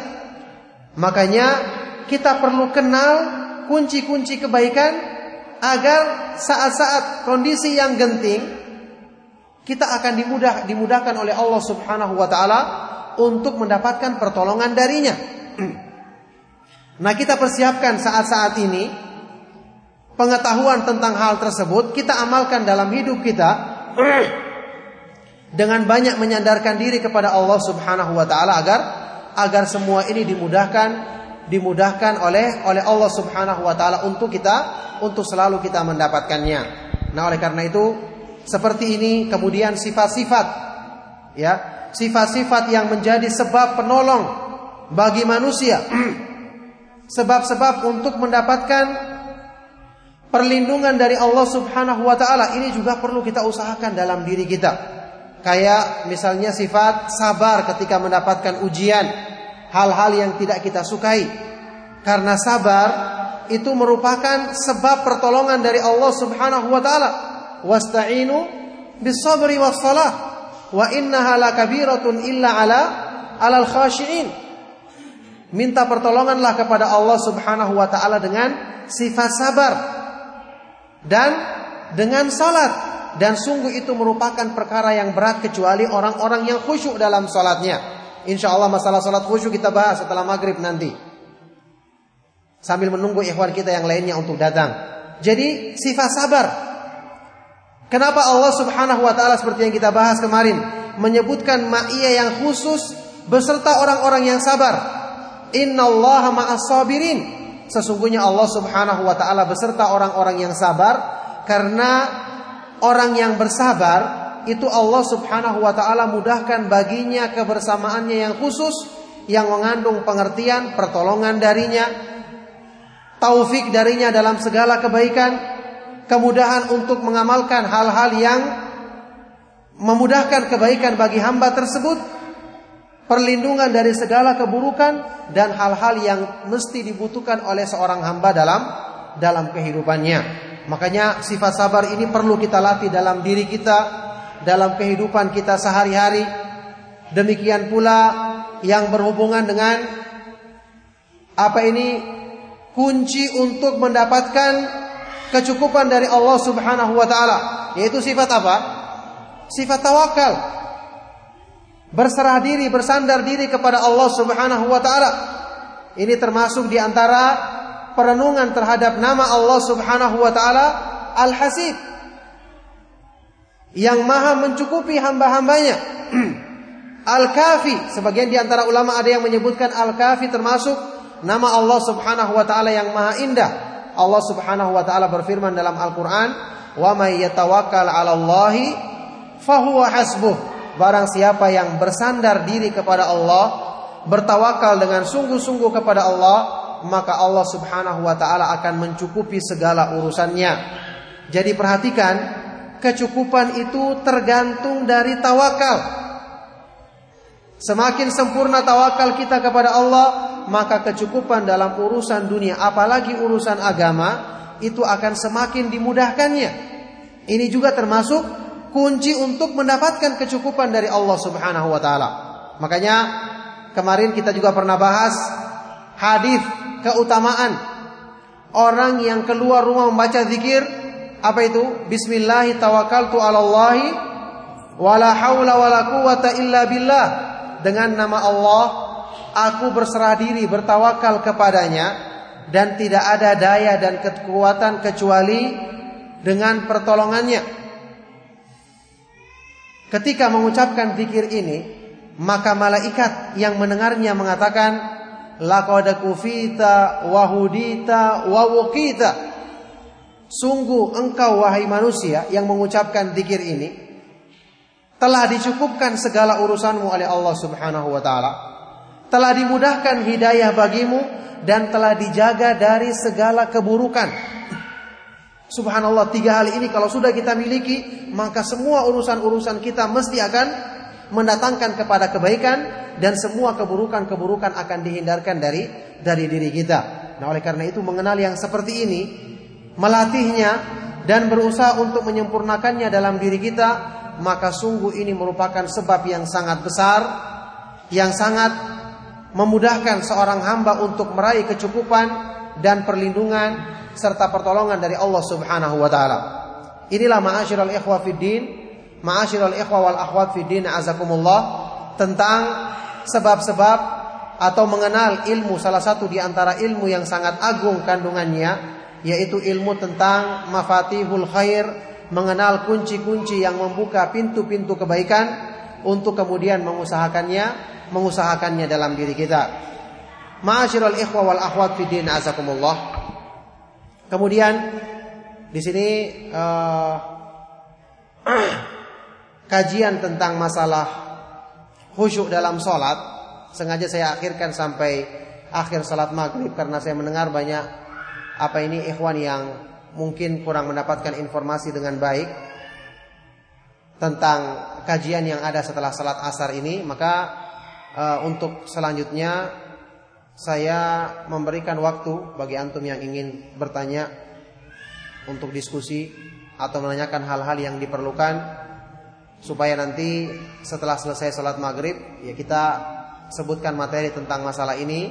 Makanya kita perlu kenal kunci-kunci kebaikan agar saat-saat kondisi yang genting kita akan dimudah dimudahkan oleh Allah Subhanahu wa taala untuk mendapatkan pertolongan darinya. Nah, kita persiapkan saat-saat ini pengetahuan tentang hal tersebut kita amalkan dalam hidup kita dengan banyak menyandarkan diri kepada Allah Subhanahu wa taala agar agar semua ini dimudahkan dimudahkan oleh oleh Allah Subhanahu wa taala untuk kita untuk selalu kita mendapatkannya. Nah, oleh karena itu seperti ini kemudian sifat-sifat ya sifat-sifat yang menjadi sebab penolong bagi manusia. Sebab-sebab untuk mendapatkan perlindungan dari Allah Subhanahu wa taala ini juga perlu kita usahakan dalam diri kita. Kayak misalnya sifat sabar ketika mendapatkan ujian, hal-hal yang tidak kita sukai. Karena sabar itu merupakan sebab pertolongan dari Allah Subhanahu wa taala. Wasta'inu bis sabri was salah wa innaha lakabiratun illa ala alal khashiin. Minta pertolonganlah kepada Allah Subhanahu wa taala dengan sifat sabar dan dengan salat dan sungguh itu merupakan perkara yang berat kecuali orang-orang yang khusyuk dalam salatnya. Insya Allah masalah salat khusyuk kita bahas setelah maghrib nanti. Sambil menunggu ikhwan kita yang lainnya untuk datang. Jadi sifat sabar Kenapa Allah Subhanahu wa taala seperti yang kita bahas kemarin menyebutkan ma'iyah yang khusus beserta orang-orang yang sabar. Innallaha ma'as sabirin. Sesungguhnya Allah Subhanahu wa taala beserta orang-orang yang sabar karena orang yang bersabar itu Allah Subhanahu wa taala mudahkan baginya kebersamaannya yang khusus yang mengandung pengertian pertolongan darinya taufik darinya dalam segala kebaikan kemudahan untuk mengamalkan hal-hal yang memudahkan kebaikan bagi hamba tersebut, perlindungan dari segala keburukan dan hal-hal yang mesti dibutuhkan oleh seorang hamba dalam dalam kehidupannya. Makanya sifat sabar ini perlu kita latih dalam diri kita, dalam kehidupan kita sehari-hari. Demikian pula yang berhubungan dengan apa ini kunci untuk mendapatkan kecukupan dari Allah Subhanahu wa taala, yaitu sifat apa? Sifat tawakal. Berserah diri, bersandar diri kepada Allah Subhanahu wa taala. Ini termasuk di antara perenungan terhadap nama Allah Subhanahu wa taala Al-Hasib. Yang maha mencukupi hamba-hambanya. Al-Kafi, sebagian di antara ulama ada yang menyebutkan Al-Kafi termasuk nama Allah Subhanahu wa taala yang maha indah Allah Subhanahu wa taala berfirman dalam Al-Qur'an, "Wa may yatawakkal 'ala Allahi fahuwa hasbuh." Barang siapa yang bersandar diri kepada Allah, bertawakal dengan sungguh-sungguh kepada Allah, maka Allah Subhanahu wa taala akan mencukupi segala urusannya. Jadi perhatikan, kecukupan itu tergantung dari tawakal. Semakin sempurna tawakal kita kepada Allah, maka kecukupan dalam urusan dunia, apalagi urusan agama, itu akan semakin dimudahkannya. Ini juga termasuk kunci untuk mendapatkan kecukupan dari Allah Subhanahu wa taala. Makanya kemarin kita juga pernah bahas hadis keutamaan orang yang keluar rumah membaca zikir apa itu? Bismillah tawakkaltu 'ala Allah wala haula wala quwata illa billah. Dengan nama Allah aku berserah diri bertawakal kepadanya dan tidak ada daya dan kekuatan kecuali dengan pertolongannya. Ketika mengucapkan zikir ini, maka malaikat yang mendengarnya mengatakan, laqad kufita wa hudita wa wuqita. Sungguh engkau wahai manusia yang mengucapkan zikir ini telah dicukupkan segala urusanmu oleh Allah Subhanahu wa taala. Telah dimudahkan hidayah bagimu dan telah dijaga dari segala keburukan. Subhanallah tiga hal ini kalau sudah kita miliki maka semua urusan-urusan kita mesti akan mendatangkan kepada kebaikan dan semua keburukan-keburukan akan dihindarkan dari dari diri kita. Nah, oleh karena itu mengenal yang seperti ini, melatihnya dan berusaha untuk menyempurnakannya dalam diri kita, maka sungguh ini merupakan sebab yang sangat besar yang sangat memudahkan seorang hamba untuk meraih kecukupan dan perlindungan serta pertolongan dari Allah Subhanahu wa taala. Inilah ma'asyiral ikhwa fid din, ma'asyiral ikhwa wal akhwat fid din azakumullah tentang sebab-sebab atau mengenal ilmu salah satu di antara ilmu yang sangat agung kandungannya yaitu ilmu tentang mafatihul khair, mengenal kunci-kunci yang membuka pintu-pintu kebaikan untuk kemudian mengusahakannya, mengusahakannya dalam diri kita. Ma'asyiral ikhwa wal akhwat fid din azakumullah. Kemudian di sini uh, kajian tentang masalah khusyuk dalam sholat sengaja saya akhirkan sampai akhir sholat maghrib karena saya mendengar banyak apa ini ikhwan yang mungkin kurang mendapatkan informasi dengan baik tentang kajian yang ada setelah sholat asar ini maka uh, untuk selanjutnya saya memberikan waktu bagi antum yang ingin bertanya untuk diskusi atau menanyakan hal-hal yang diperlukan supaya nanti setelah selesai sholat maghrib ya kita sebutkan materi tentang masalah ini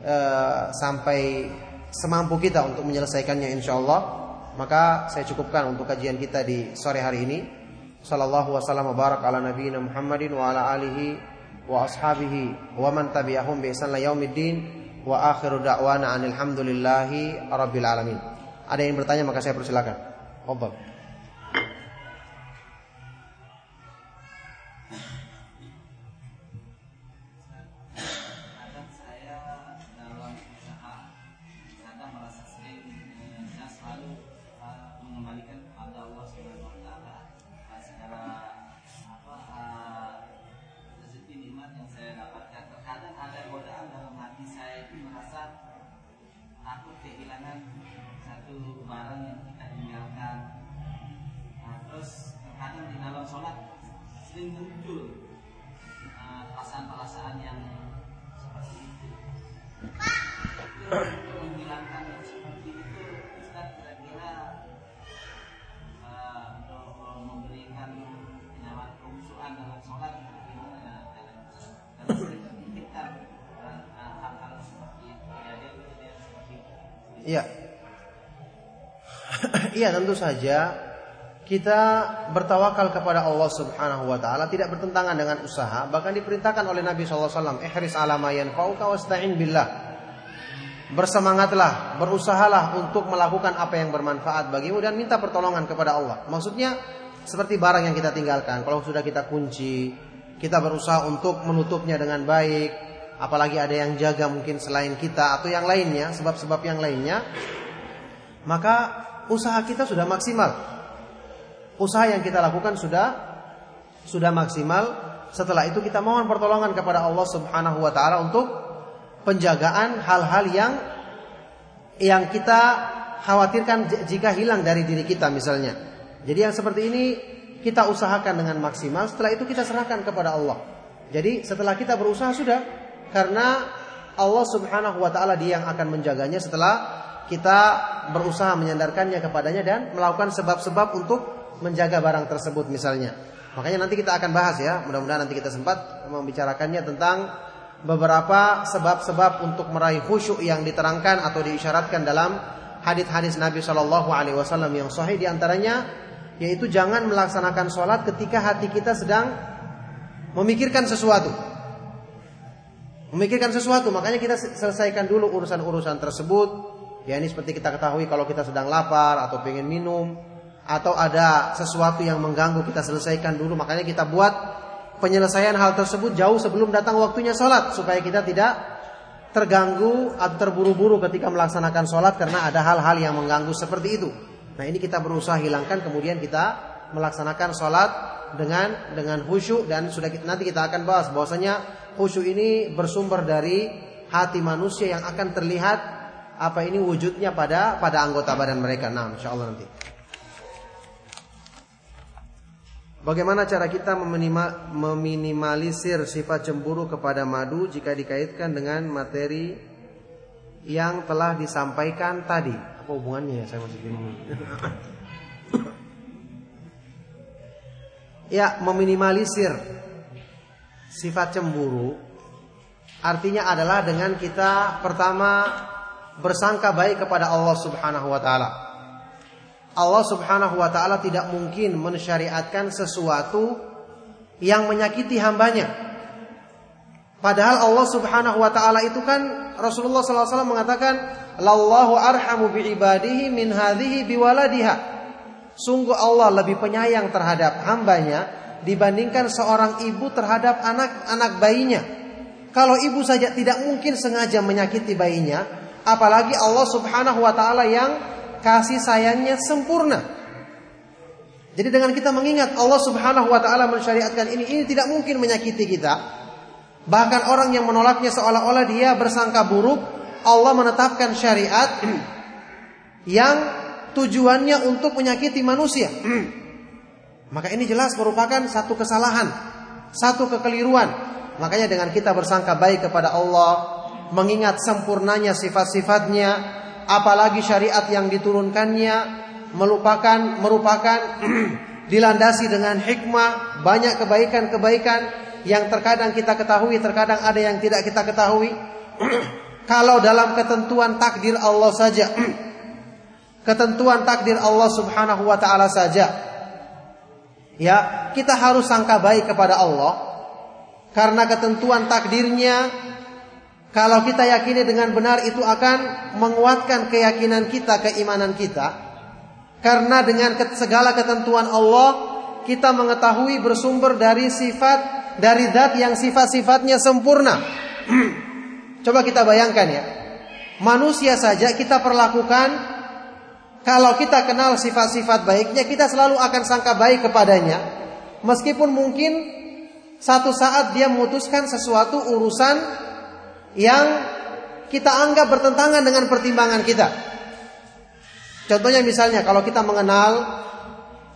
eh, sampai semampu kita untuk menyelesaikannya insya Allah maka saya cukupkan untuk kajian kita di sore hari ini. Sallallahu wasallam barak ala nabiyina Muhammadin wa ala alihi wa ashabihi wa man tabi'ahum bi ihsan yaumiddin wa akhiru da'wana anil hamdulillahi rabbil alamin. Ada yang bertanya maka saya persilakan. Fadhal. Iya. Iya tentu saja. Kita bertawakal kepada Allah Subhanahu wa taala tidak bertentangan dengan usaha bahkan diperintahkan oleh Nabi sallallahu alaihi wasallam ihris ala ma wasta'in billah. Bersemangatlah berusahalah untuk melakukan apa yang bermanfaat bagimu dan minta pertolongan kepada Allah. Maksudnya seperti barang yang kita tinggalkan. Kalau sudah kita kunci kita berusaha untuk menutupnya dengan baik apalagi ada yang jaga mungkin selain kita atau yang lainnya, sebab-sebab yang lainnya, maka usaha kita sudah maksimal. Usaha yang kita lakukan sudah sudah maksimal. Setelah itu kita mohon pertolongan kepada Allah Subhanahu wa taala untuk penjagaan hal-hal yang yang kita khawatirkan jika hilang dari diri kita misalnya. Jadi yang seperti ini kita usahakan dengan maksimal, setelah itu kita serahkan kepada Allah. Jadi setelah kita berusaha sudah karena Allah Subhanahu wa taala dia yang akan menjaganya setelah kita berusaha menyandarkannya kepadanya dan melakukan sebab-sebab untuk menjaga barang tersebut misalnya. Makanya nanti kita akan bahas ya, mudah-mudahan nanti kita sempat membicarakannya tentang beberapa sebab-sebab untuk meraih khusyuk yang diterangkan atau diisyaratkan dalam hadis-hadis Nabi Shallallahu Alaihi Wasallam yang sahih di antaranya yaitu jangan melaksanakan sholat ketika hati kita sedang memikirkan sesuatu. Memikirkan sesuatu, makanya kita selesaikan dulu urusan-urusan tersebut. Ya ini seperti kita ketahui kalau kita sedang lapar atau pengen minum atau ada sesuatu yang mengganggu kita selesaikan dulu. Makanya kita buat penyelesaian hal tersebut jauh sebelum datang waktunya sholat supaya kita tidak terganggu atau terburu-buru ketika melaksanakan sholat karena ada hal-hal yang mengganggu seperti itu. Nah ini kita berusaha hilangkan kemudian kita melaksanakan sholat dengan dengan khusyuk dan sudah kita, nanti kita akan bahas bahwasanya khusyuk ini bersumber dari hati manusia yang akan terlihat apa ini wujudnya pada pada anggota badan mereka. Nah, insya Allah nanti. Bagaimana cara kita meminimalisir sifat cemburu kepada madu jika dikaitkan dengan materi yang telah disampaikan tadi? Apa hubungannya ya saya masih bingung. ya, meminimalisir sifat cemburu artinya adalah dengan kita pertama bersangka baik kepada Allah Subhanahu wa taala. Allah Subhanahu wa taala tidak mungkin mensyariatkan sesuatu yang menyakiti hambanya. Padahal Allah Subhanahu wa taala itu kan Rasulullah SAW mengatakan, "Lallahu arhamu bi ibadihi min hadhihi biwaladiha." Sungguh Allah lebih penyayang terhadap hambanya dibandingkan seorang ibu terhadap anak-anak bayinya. Kalau ibu saja tidak mungkin sengaja menyakiti bayinya, apalagi Allah Subhanahu wa taala yang kasih sayangnya sempurna. Jadi dengan kita mengingat Allah Subhanahu wa taala mensyariatkan ini, ini tidak mungkin menyakiti kita. Bahkan orang yang menolaknya seolah-olah dia bersangka buruk, Allah menetapkan syariat yang tujuannya untuk menyakiti manusia. Maka ini jelas merupakan satu kesalahan, satu kekeliruan. Makanya dengan kita bersangka baik kepada Allah, mengingat sempurnanya sifat-sifatnya, apalagi syariat yang diturunkannya melupakan merupakan dilandasi dengan hikmah, banyak kebaikan-kebaikan yang terkadang kita ketahui, terkadang ada yang tidak kita ketahui. Kalau dalam ketentuan takdir Allah saja, ketentuan takdir Allah Subhanahu wa taala saja, ya, kita harus sangka baik kepada Allah karena ketentuan takdirnya kalau kita yakini dengan benar itu akan menguatkan keyakinan kita, keimanan kita. Karena dengan segala ketentuan Allah, kita mengetahui bersumber dari sifat, dari zat yang sifat-sifatnya sempurna. Coba kita bayangkan ya. Manusia saja kita perlakukan, kalau kita kenal sifat-sifat baiknya, kita selalu akan sangka baik kepadanya. Meskipun mungkin satu saat dia memutuskan sesuatu urusan yang kita anggap bertentangan dengan pertimbangan kita. Contohnya misalnya kalau kita mengenal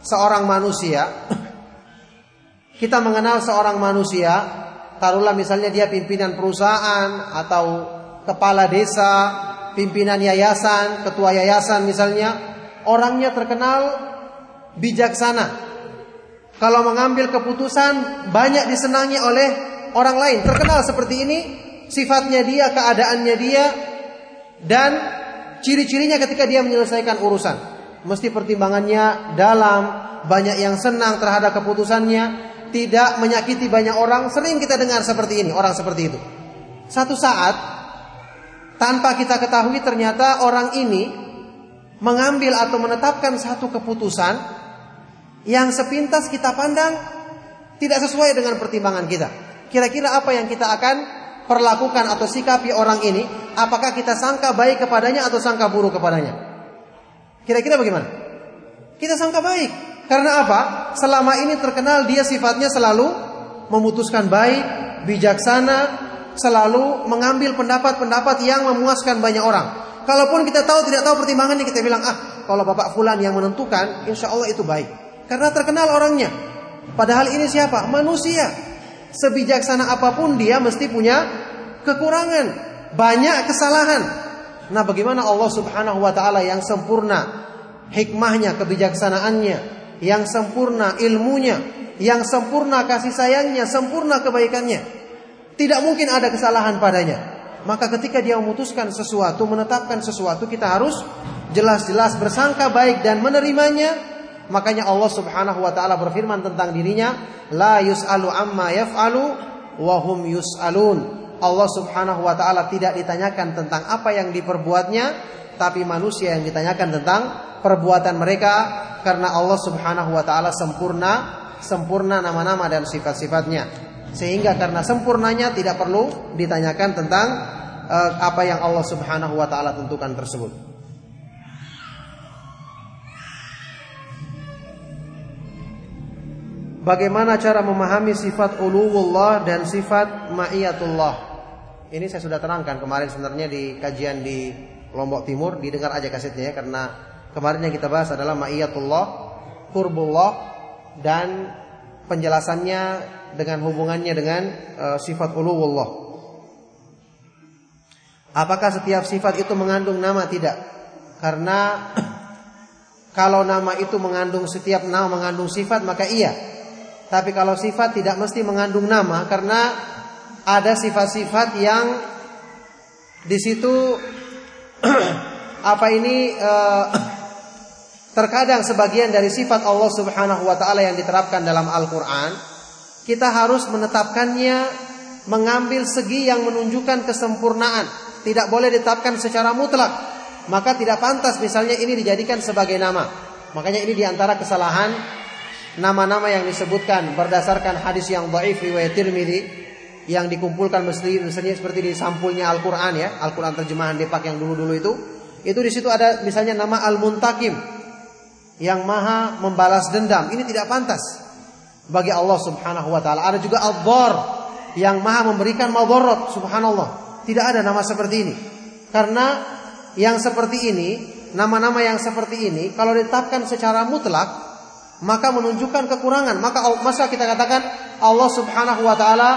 seorang manusia, kita mengenal seorang manusia, taruhlah misalnya dia pimpinan perusahaan atau kepala desa, pimpinan yayasan, ketua yayasan misalnya, orangnya terkenal bijaksana. Kalau mengambil keputusan banyak disenangi oleh orang lain, terkenal seperti ini, sifatnya dia, keadaannya dia, dan ciri-cirinya ketika dia menyelesaikan urusan. Mesti pertimbangannya dalam, banyak yang senang terhadap keputusannya, tidak menyakiti banyak orang. Sering kita dengar seperti ini, orang seperti itu. Satu saat, tanpa kita ketahui ternyata orang ini mengambil atau menetapkan satu keputusan yang sepintas kita pandang tidak sesuai dengan pertimbangan kita. Kira-kira apa yang kita akan perlakukan atau sikapi orang ini, apakah kita sangka baik kepadanya atau sangka buruk kepadanya? Kira-kira bagaimana? Kita sangka baik. Karena apa? Selama ini terkenal dia sifatnya selalu memutuskan baik, bijaksana, selalu mengambil pendapat-pendapat yang memuaskan banyak orang. Kalaupun kita tahu tidak tahu pertimbangannya kita bilang ah kalau bapak fulan yang menentukan, insya Allah itu baik. Karena terkenal orangnya. Padahal ini siapa? Manusia. Sebijaksana apa pun dia mesti punya kekurangan, banyak kesalahan. Nah, bagaimana Allah Subhanahu wa taala yang sempurna hikmahnya, kebijaksanaannya yang sempurna ilmunya, yang sempurna kasih sayangnya, sempurna kebaikannya. Tidak mungkin ada kesalahan padanya. Maka ketika dia memutuskan sesuatu, menetapkan sesuatu, kita harus jelas-jelas bersangka baik dan menerimanya. Makanya Allah Subhanahu wa taala berfirman tentang dirinya, la yus'alu amma yaf'alu wa hum yus'alun. Allah Subhanahu wa taala tidak ditanyakan tentang apa yang diperbuatnya, tapi manusia yang ditanyakan tentang perbuatan mereka karena Allah Subhanahu wa taala sempurna, sempurna nama-nama dan sifat-sifatnya. Sehingga karena sempurnanya tidak perlu ditanyakan tentang uh, apa yang Allah Subhanahu wa taala tentukan tersebut. Bagaimana cara memahami sifat uluwullah dan sifat ma'iyatullah? Ini saya sudah terangkan kemarin sebenarnya di kajian di Lombok Timur, didengar aja kasetnya ya karena kemarin yang kita bahas adalah ma'iyatullah, qurbullah dan penjelasannya dengan hubungannya dengan uh, sifat uluwullah. Apakah setiap sifat itu mengandung nama? Tidak. Karena kalau nama itu mengandung setiap nama mengandung sifat maka iya. Tapi kalau sifat tidak mesti mengandung nama karena ada sifat-sifat yang di situ apa ini uh, terkadang sebagian dari sifat Allah Subhanahu wa taala yang diterapkan dalam Al-Qur'an kita harus menetapkannya mengambil segi yang menunjukkan kesempurnaan. Tidak boleh ditetapkan secara mutlak. Maka tidak pantas misalnya ini dijadikan sebagai nama. Makanya ini di antara kesalahan nama-nama yang disebutkan berdasarkan hadis yang dhaif riwayat Tirmidzi yang dikumpulkan mesti misalnya seperti di sampulnya Al-Qur'an ya, Al-Qur'an terjemahan Depak yang dulu-dulu itu. Itu di situ ada misalnya nama Al-Muntakim yang maha membalas dendam. Ini tidak pantas bagi Allah Subhanahu wa taala. Ada juga Al-Dhar yang Maha memberikan madarat, subhanallah. Tidak ada nama seperti ini. Karena yang seperti ini, nama-nama yang seperti ini kalau ditetapkan secara mutlak maka menunjukkan kekurangan. Maka masa kita katakan Allah Subhanahu wa taala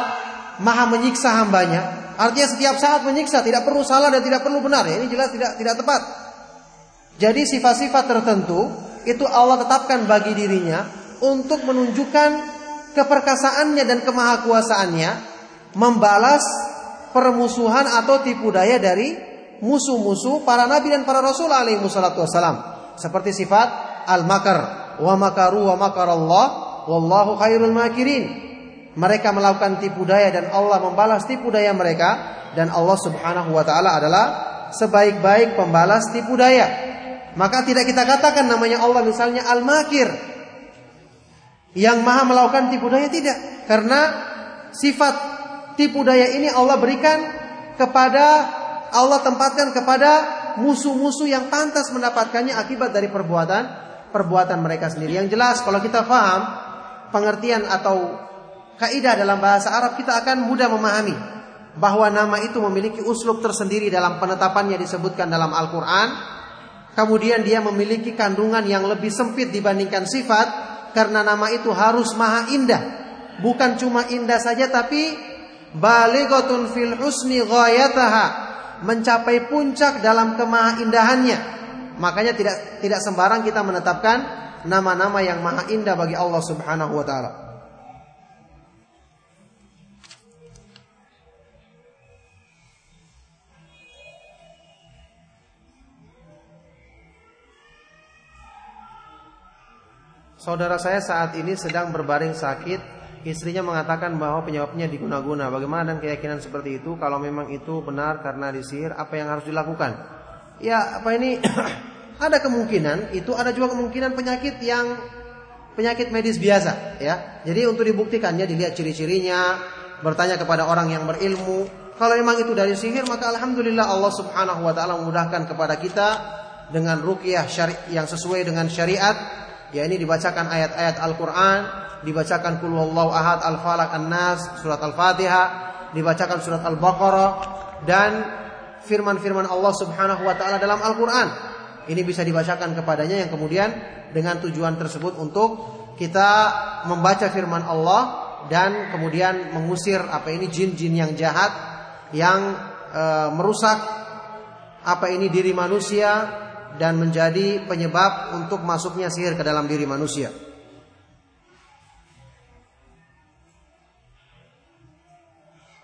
Maha menyiksa hambanya. Artinya setiap saat menyiksa, tidak perlu salah dan tidak perlu benar. Ya, ini jelas tidak tidak tepat. Jadi sifat-sifat tertentu itu Allah tetapkan bagi dirinya untuk menunjukkan keperkasaannya dan kemahakuasaannya membalas permusuhan atau tipu daya dari musuh-musuh para nabi dan para rasul alaihi wassalatu seperti sifat al-makar. Wa makaru wa makarallah wallahu khairul makirin. Mereka melakukan tipu daya dan Allah membalas tipu daya mereka. Dan Allah Subhanahu wa taala adalah sebaik-baik pembalas tipu daya. Maka tidak kita katakan namanya Allah misalnya al-makir yang maha melakukan tipu daya tidak. Karena sifat tipu daya ini Allah berikan kepada Allah tempatkan kepada musuh-musuh yang pantas mendapatkannya akibat dari perbuatan perbuatan mereka sendiri. Yang jelas kalau kita paham pengertian atau kaidah dalam bahasa Arab kita akan mudah memahami bahwa nama itu memiliki uslub tersendiri dalam penetapannya disebutkan dalam Al-Qur'an. Kemudian dia memiliki kandungan yang lebih sempit dibandingkan sifat karena nama itu harus maha indah. Bukan cuma indah saja tapi balighatun fil husni ghayataha. Mencapai puncak dalam kemaha indahannya. Makanya tidak tidak sembarang kita menetapkan nama-nama yang maha indah bagi Allah Subhanahu wa taala. Saudara saya saat ini sedang berbaring sakit. Istrinya mengatakan bahwa penyebabnya diguna-guna. Bagaimana dan keyakinan seperti itu? Kalau memang itu benar karena disihir, apa yang harus dilakukan? Ya, apa ini? ada kemungkinan itu ada juga kemungkinan penyakit yang penyakit medis biasa, ya. Jadi untuk dibuktikannya dilihat ciri-cirinya, bertanya kepada orang yang berilmu. Kalau memang itu dari sihir, maka alhamdulillah Allah Subhanahu wa taala memudahkan kepada kita dengan ruqyah syari yang sesuai dengan syariat ya ini dibacakan ayat-ayat Al-Qur'an, dibacakan Qul ahad, Al-Falaq, An-Nas, surat Al-Fatihah, dibacakan surat Al-Baqarah dan firman-firman Allah Subhanahu wa taala dalam Al-Qur'an. Ini bisa dibacakan kepadanya yang kemudian dengan tujuan tersebut untuk kita membaca firman Allah dan kemudian mengusir apa ini jin-jin yang jahat yang e, merusak apa ini diri manusia dan menjadi penyebab untuk masuknya sihir ke dalam diri manusia.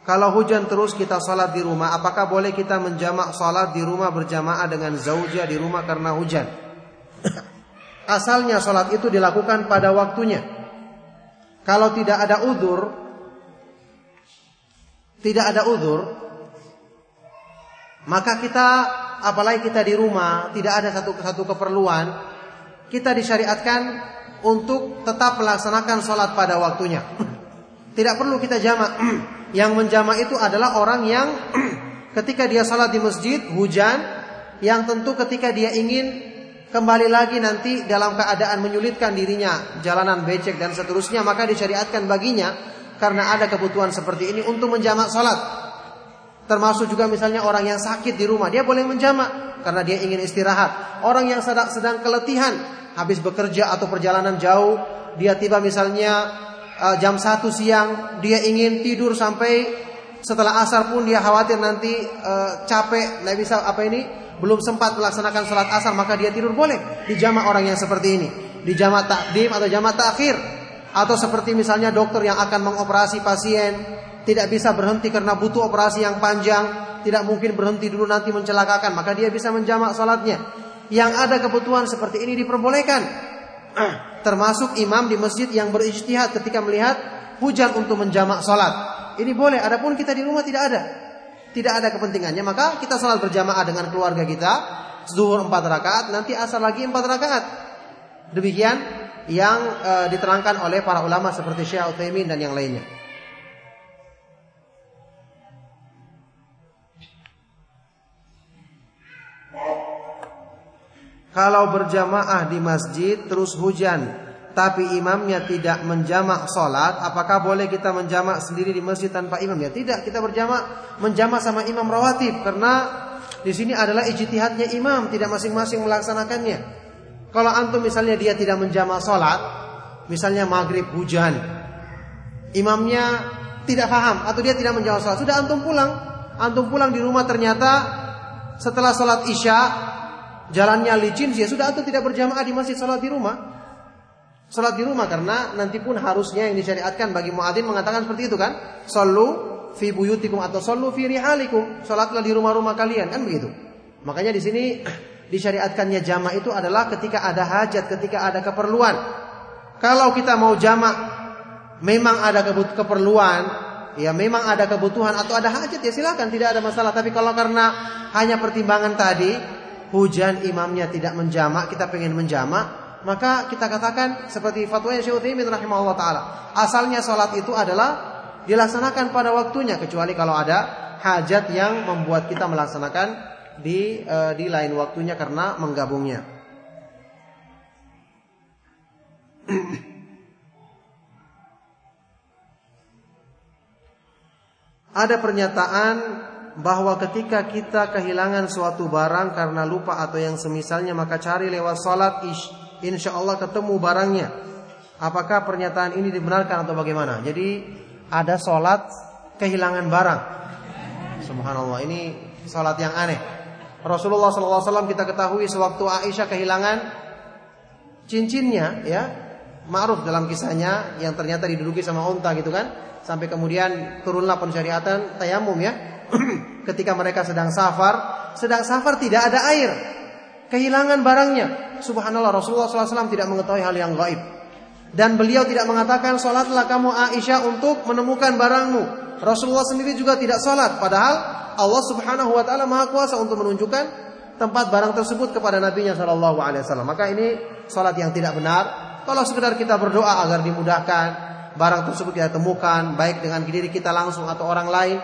Kalau hujan terus kita salat di rumah, apakah boleh kita menjamak salat di rumah berjamaah dengan zauja di rumah karena hujan? Asalnya salat itu dilakukan pada waktunya. Kalau tidak ada udur, tidak ada udur, maka kita apalagi kita di rumah, tidak ada satu satu keperluan, kita disyariatkan untuk tetap melaksanakan sholat pada waktunya. Tidak perlu kita jamak. Yang menjamak itu adalah orang yang ketika dia sholat di masjid hujan, yang tentu ketika dia ingin kembali lagi nanti dalam keadaan menyulitkan dirinya jalanan becek dan seterusnya maka disyariatkan baginya karena ada kebutuhan seperti ini untuk menjamak sholat. Termasuk juga misalnya orang yang sakit di rumah dia boleh menjamak karena dia ingin istirahat. Orang yang sedang, sedang keletihan habis bekerja atau perjalanan jauh dia tiba misalnya uh, jam 1 siang dia ingin tidur sampai setelah asar pun dia khawatir nanti uh, capek nggak bisa apa ini belum sempat melaksanakan sholat asar maka dia tidur boleh. Di jamaah orang yang seperti ini. Di jamaah takdim atau jamaah takhir. Atau seperti misalnya dokter yang akan mengoperasi pasien tidak bisa berhenti karena butuh operasi yang panjang tidak mungkin berhenti dulu nanti mencelakakan maka dia bisa menjamak sholatnya yang ada kebutuhan seperti ini diperbolehkan termasuk imam di masjid yang berijtihad ketika melihat hujan untuk menjamak salat. Ini boleh, adapun kita di rumah tidak ada. Tidak ada kepentingannya, maka kita salat berjamaah dengan keluarga kita, zuhur empat rakaat, nanti asar lagi empat rakaat. Demikian yang e, diterangkan oleh para ulama seperti Syekh Utsaimin dan yang lainnya. Kalau berjamaah di masjid terus hujan, tapi imamnya tidak menjamak sholat, apakah boleh kita menjamak sendiri di masjid tanpa imam? Ya tidak, kita berjamak menjamak sama imam rawatib karena di sini adalah ijtihadnya imam, tidak masing-masing melaksanakannya. Kalau antum misalnya dia tidak menjamak sholat, misalnya maghrib hujan, imamnya tidak paham atau dia tidak menjamak sholat, sudah antum pulang, antum pulang di rumah ternyata setelah sholat isya jalannya licin, ya sudah atau tidak berjamaah di masjid salat di rumah. Salat di rumah karena nanti pun harusnya yang disyariatkan bagi muadzin mengatakan seperti itu kan? Sallu fi buyutikum atau sallu fi rihalikum. Salatlah di rumah-rumah kalian kan begitu. Makanya di sini disyariatkannya jamaah itu adalah ketika ada hajat, ketika ada keperluan. Kalau kita mau jamaah memang ada keperluan, ya memang ada kebutuhan atau ada hajat ya silakan tidak ada masalah. Tapi kalau karena hanya pertimbangan tadi, hujan imamnya tidak menjamak, kita pengen menjamak, maka kita katakan seperti fatwa yang Syekh Utsaimin rahimahullah taala. Asalnya salat itu adalah dilaksanakan pada waktunya kecuali kalau ada hajat yang membuat kita melaksanakan di uh, di lain waktunya karena menggabungnya. ada pernyataan bahwa ketika kita kehilangan suatu barang karena lupa atau yang semisalnya maka cari lewat salat insya Allah ketemu barangnya. Apakah pernyataan ini dibenarkan atau bagaimana? Jadi ada salat kehilangan barang. Subhanallah ini salat yang aneh. Rasulullah SAW kita ketahui sewaktu Aisyah kehilangan cincinnya ya ma'ruf dalam kisahnya yang ternyata diduduki sama unta gitu kan sampai kemudian turunlah pensyariatan tayamum ya ketika mereka sedang safar, sedang safar tidak ada air. Kehilangan barangnya. Subhanallah Rasulullah SAW tidak mengetahui hal yang gaib. Dan beliau tidak mengatakan sholatlah kamu Aisyah untuk menemukan barangmu. Rasulullah sendiri juga tidak sholat. Padahal Allah Subhanahu Wa Taala maha kuasa untuk menunjukkan tempat barang tersebut kepada Nabi-Nya Shallallahu. Maka ini sholat yang tidak benar. Kalau sekedar kita berdoa agar dimudahkan barang tersebut kita temukan baik dengan diri kita langsung atau orang lain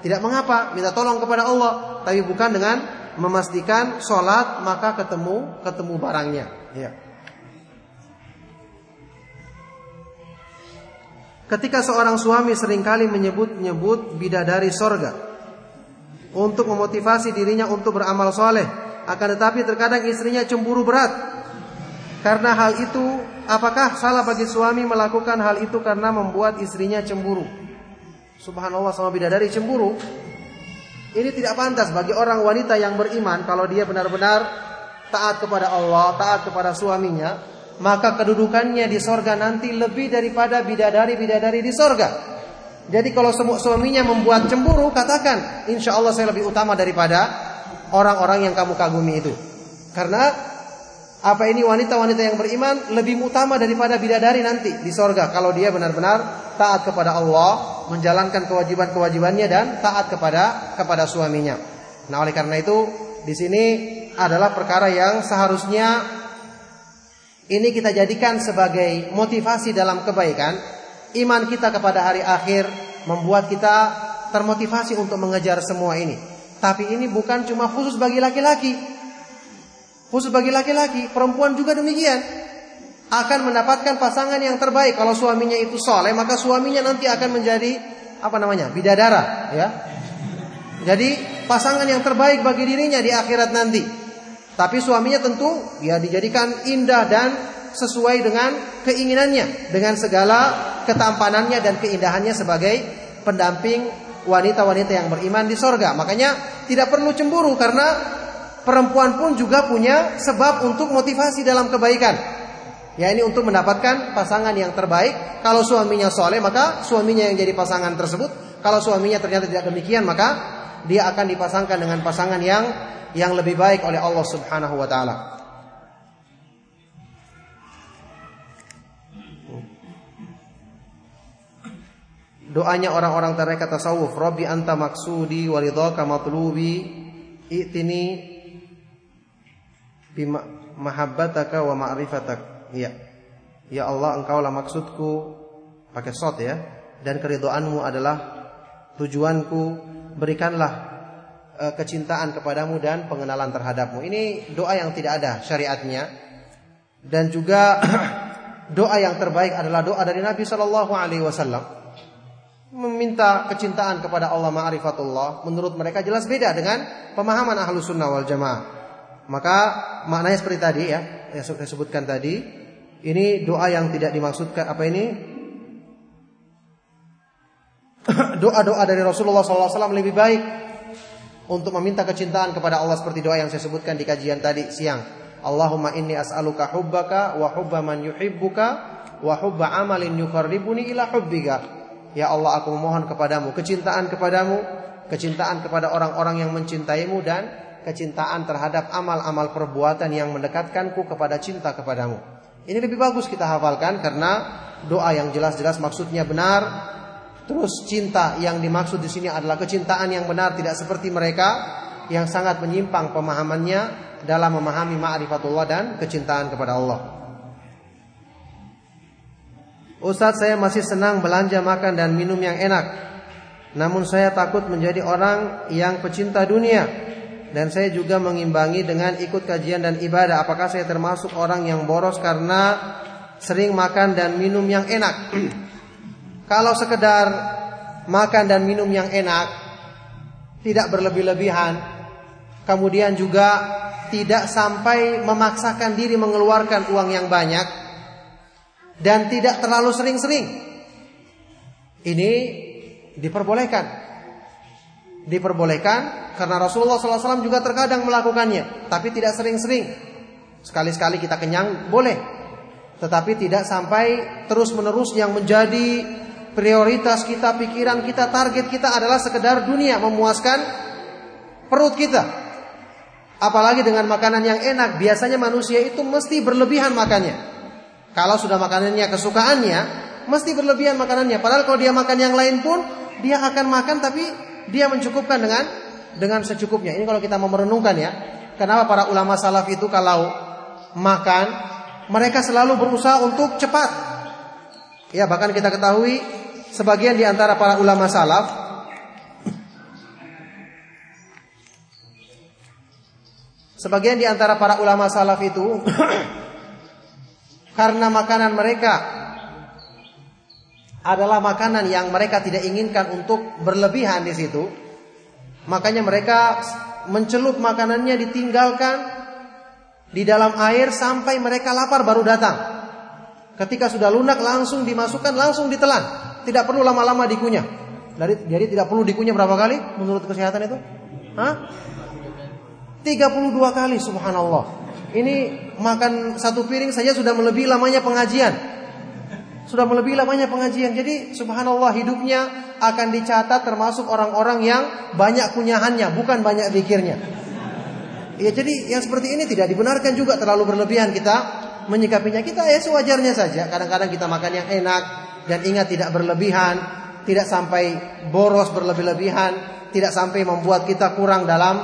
tidak mengapa minta tolong kepada Allah, tapi bukan dengan memastikan sholat maka ketemu ketemu barangnya. Ya. Ketika seorang suami sering kali menyebut-nyebut bidadari sorga untuk memotivasi dirinya untuk beramal soleh, akan tetapi terkadang istrinya cemburu berat. Karena hal itu, apakah salah bagi suami melakukan hal itu karena membuat istrinya cemburu? subhanallah sama bidadari cemburu. Ini tidak pantas bagi orang wanita yang beriman kalau dia benar-benar taat kepada Allah, taat kepada suaminya, maka kedudukannya di sorga nanti lebih daripada bidadari-bidadari di sorga. Jadi kalau suaminya membuat cemburu, katakan, insya Allah saya lebih utama daripada orang-orang yang kamu kagumi itu. Karena apa ini wanita-wanita yang beriman lebih utama daripada bidadari nanti di sorga kalau dia benar-benar taat kepada Allah, menjalankan kewajiban-kewajibannya dan taat kepada kepada suaminya. Nah, oleh karena itu di sini adalah perkara yang seharusnya ini kita jadikan sebagai motivasi dalam kebaikan iman kita kepada hari akhir membuat kita termotivasi untuk mengejar semua ini. Tapi ini bukan cuma khusus bagi laki-laki. Khusus bagi laki-laki, perempuan juga demikian. Akan mendapatkan pasangan yang terbaik. Kalau suaminya itu soleh, maka suaminya nanti akan menjadi apa namanya bidadara, ya. Jadi pasangan yang terbaik bagi dirinya di akhirat nanti. Tapi suaminya tentu ya dijadikan indah dan sesuai dengan keinginannya, dengan segala ketampanannya dan keindahannya sebagai pendamping wanita-wanita yang beriman di sorga. Makanya tidak perlu cemburu karena perempuan pun juga punya sebab untuk motivasi dalam kebaikan. Ya ini untuk mendapatkan pasangan yang terbaik. Kalau suaminya soleh maka suaminya yang jadi pasangan tersebut. Kalau suaminya ternyata tidak demikian maka dia akan dipasangkan dengan pasangan yang yang lebih baik oleh Allah Subhanahu wa taala. doanya orang-orang tarekat tasawuf Rabbi anta maksudi waridhaka matlubi i'tini bima mahabbataka wa ma'rifatak. Ya ya Allah engkaulah maksudku. Pakai sot ya. Dan keridhaanmu adalah tujuanku. Berikanlah uh, kecintaan kepadamu dan pengenalan terhadapmu. Ini doa yang tidak ada syariatnya. Dan juga doa yang terbaik adalah doa dari Nabi Shallallahu alaihi wasallam. Meminta kecintaan kepada Allah ma'rifatullah. Menurut mereka jelas beda dengan pemahaman ahlu sunnah wal jamaah maka maknanya seperti tadi ya yang saya sebutkan tadi ini doa yang tidak dimaksudkan apa ini? Doa-doa dari Rasulullah SAW lebih baik untuk meminta kecintaan kepada Allah seperti doa yang saya sebutkan di kajian tadi siang. Allahumma inni as'aluka hubbaka wa hubba man yuhibbuka wa hubba amalin yuqarribuni ila hubbika. Ya Allah aku memohon kepadamu kecintaan kepadamu, kecintaan kepada orang-orang yang mencintaimu dan kecintaan terhadap amal-amal perbuatan yang mendekatkanku kepada cinta kepadamu. Ini lebih bagus kita hafalkan karena doa yang jelas-jelas maksudnya benar. Terus cinta yang dimaksud di sini adalah kecintaan yang benar tidak seperti mereka yang sangat menyimpang pemahamannya dalam memahami ma'rifatullah dan kecintaan kepada Allah. Ustadz saya masih senang belanja makan dan minum yang enak Namun saya takut menjadi orang yang pecinta dunia Dan saya juga mengimbangi dengan ikut kajian dan ibadah Apakah saya termasuk orang yang boros karena sering makan dan minum yang enak Kalau sekedar makan dan minum yang enak Tidak berlebih-lebihan Kemudian juga tidak sampai memaksakan diri mengeluarkan uang yang banyak dan tidak terlalu sering-sering. Ini diperbolehkan. Diperbolehkan karena Rasulullah SAW juga terkadang melakukannya, tapi tidak sering-sering. Sekali-sekali kita kenyang boleh, tetapi tidak sampai terus-menerus yang menjadi prioritas kita, pikiran kita, target kita adalah sekedar dunia memuaskan perut kita. Apalagi dengan makanan yang enak, biasanya manusia itu mesti berlebihan makannya. Kalau sudah makanannya kesukaannya, mesti berlebihan makanannya. Padahal kalau dia makan yang lain pun, dia akan makan tapi dia mencukupkan dengan dengan secukupnya. Ini kalau kita mau ya, kenapa para ulama salaf itu kalau makan, mereka selalu berusaha untuk cepat. Ya, bahkan kita ketahui sebagian di antara para ulama salaf sebagian di antara para ulama salaf itu karena makanan mereka adalah makanan yang mereka tidak inginkan untuk berlebihan di situ. Makanya mereka mencelup makanannya ditinggalkan di dalam air sampai mereka lapar baru datang. Ketika sudah lunak langsung dimasukkan langsung ditelan. Tidak perlu lama-lama dikunyah. Jadi, jadi tidak perlu dikunyah berapa kali menurut kesehatan itu? Hah? 32 kali subhanallah. Ini makan satu piring saja sudah melebihi lamanya pengajian. Sudah melebihi banyak pengajian. Jadi subhanallah hidupnya akan dicatat termasuk orang-orang yang banyak kunyahannya, bukan banyak zikirnya. Ya jadi yang seperti ini tidak dibenarkan juga terlalu berlebihan kita menyikapinya. Kita ya sewajarnya saja. Kadang-kadang kita makan yang enak dan ingat tidak berlebihan, tidak sampai boros berlebih-lebihan, tidak sampai membuat kita kurang dalam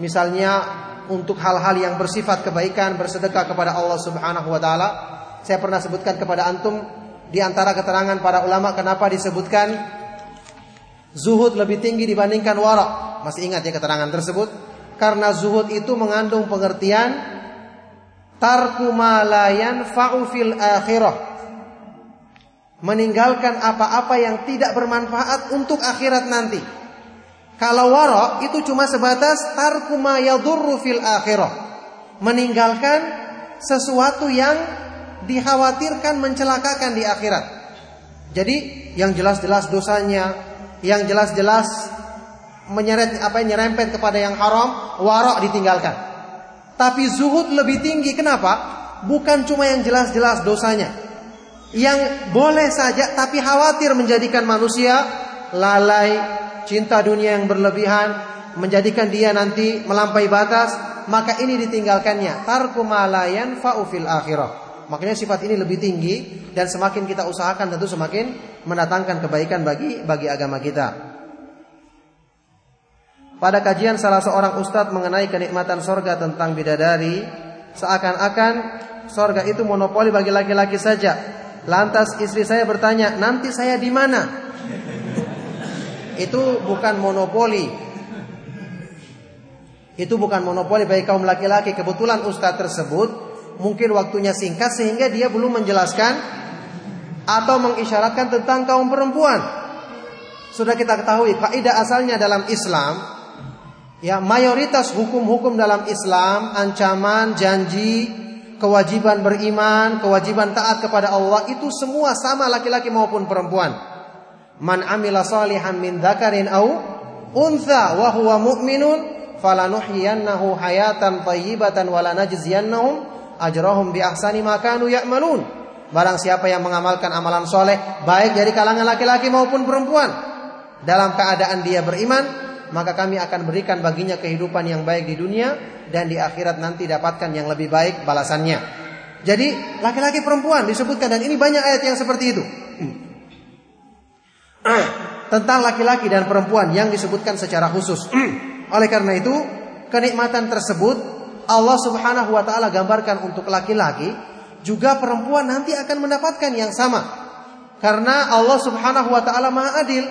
misalnya untuk hal-hal yang bersifat kebaikan, bersedekah kepada Allah Subhanahu wa taala. Saya pernah sebutkan kepada antum di antara keterangan para ulama kenapa disebutkan zuhud lebih tinggi dibandingkan wara. Masih ingat ya keterangan tersebut? Karena zuhud itu mengandung pengertian tarku malayan fa'ufil akhirah. Meninggalkan apa-apa yang tidak bermanfaat untuk akhirat nanti. Kalau waro itu cuma sebatas tarkuma yadurru fil akhirah. Meninggalkan sesuatu yang dikhawatirkan mencelakakan di akhirat. Jadi yang jelas-jelas dosanya, yang jelas-jelas menyeret apa nyerempet kepada yang haram, warok ditinggalkan. Tapi zuhud lebih tinggi. Kenapa? Bukan cuma yang jelas-jelas dosanya. Yang boleh saja tapi khawatir menjadikan manusia lalai, cinta dunia yang berlebihan menjadikan dia nanti melampaui batas, maka ini ditinggalkannya. Tarku malayan faufil akhirah. Makanya sifat ini lebih tinggi dan semakin kita usahakan tentu semakin mendatangkan kebaikan bagi bagi agama kita. Pada kajian salah seorang ustadz mengenai kenikmatan sorga tentang bidadari, seakan-akan sorga itu monopoli bagi laki-laki saja. Lantas istri saya bertanya, nanti saya di mana? itu bukan monopoli. Itu bukan monopoli bagi kaum laki-laki. Kebetulan ustadz tersebut mungkin waktunya singkat sehingga dia belum menjelaskan atau mengisyaratkan tentang kaum perempuan. Sudah kita ketahui kaidah asalnya dalam Islam ya mayoritas hukum-hukum dalam Islam ancaman, janji, kewajiban beriman, kewajiban taat kepada Allah itu semua sama laki-laki maupun perempuan. Man amila salihan min dzakarin au untha wa huwa mu'minun falanuhyiyannahu hayatan thayyibatan wa lanajziyannahum ajrahum bi ahsani ma kanu ya'malun. Barang siapa yang mengamalkan amalan soleh baik dari kalangan laki-laki maupun perempuan dalam keadaan dia beriman, maka kami akan berikan baginya kehidupan yang baik di dunia dan di akhirat nanti dapatkan yang lebih baik balasannya. Jadi laki-laki perempuan disebutkan dan ini banyak ayat yang seperti itu. tentang laki-laki dan perempuan yang disebutkan secara khusus. Oleh karena itu, kenikmatan tersebut Allah Subhanahu wa taala gambarkan untuk laki-laki, juga perempuan nanti akan mendapatkan yang sama. Karena Allah Subhanahu wa taala Maha adil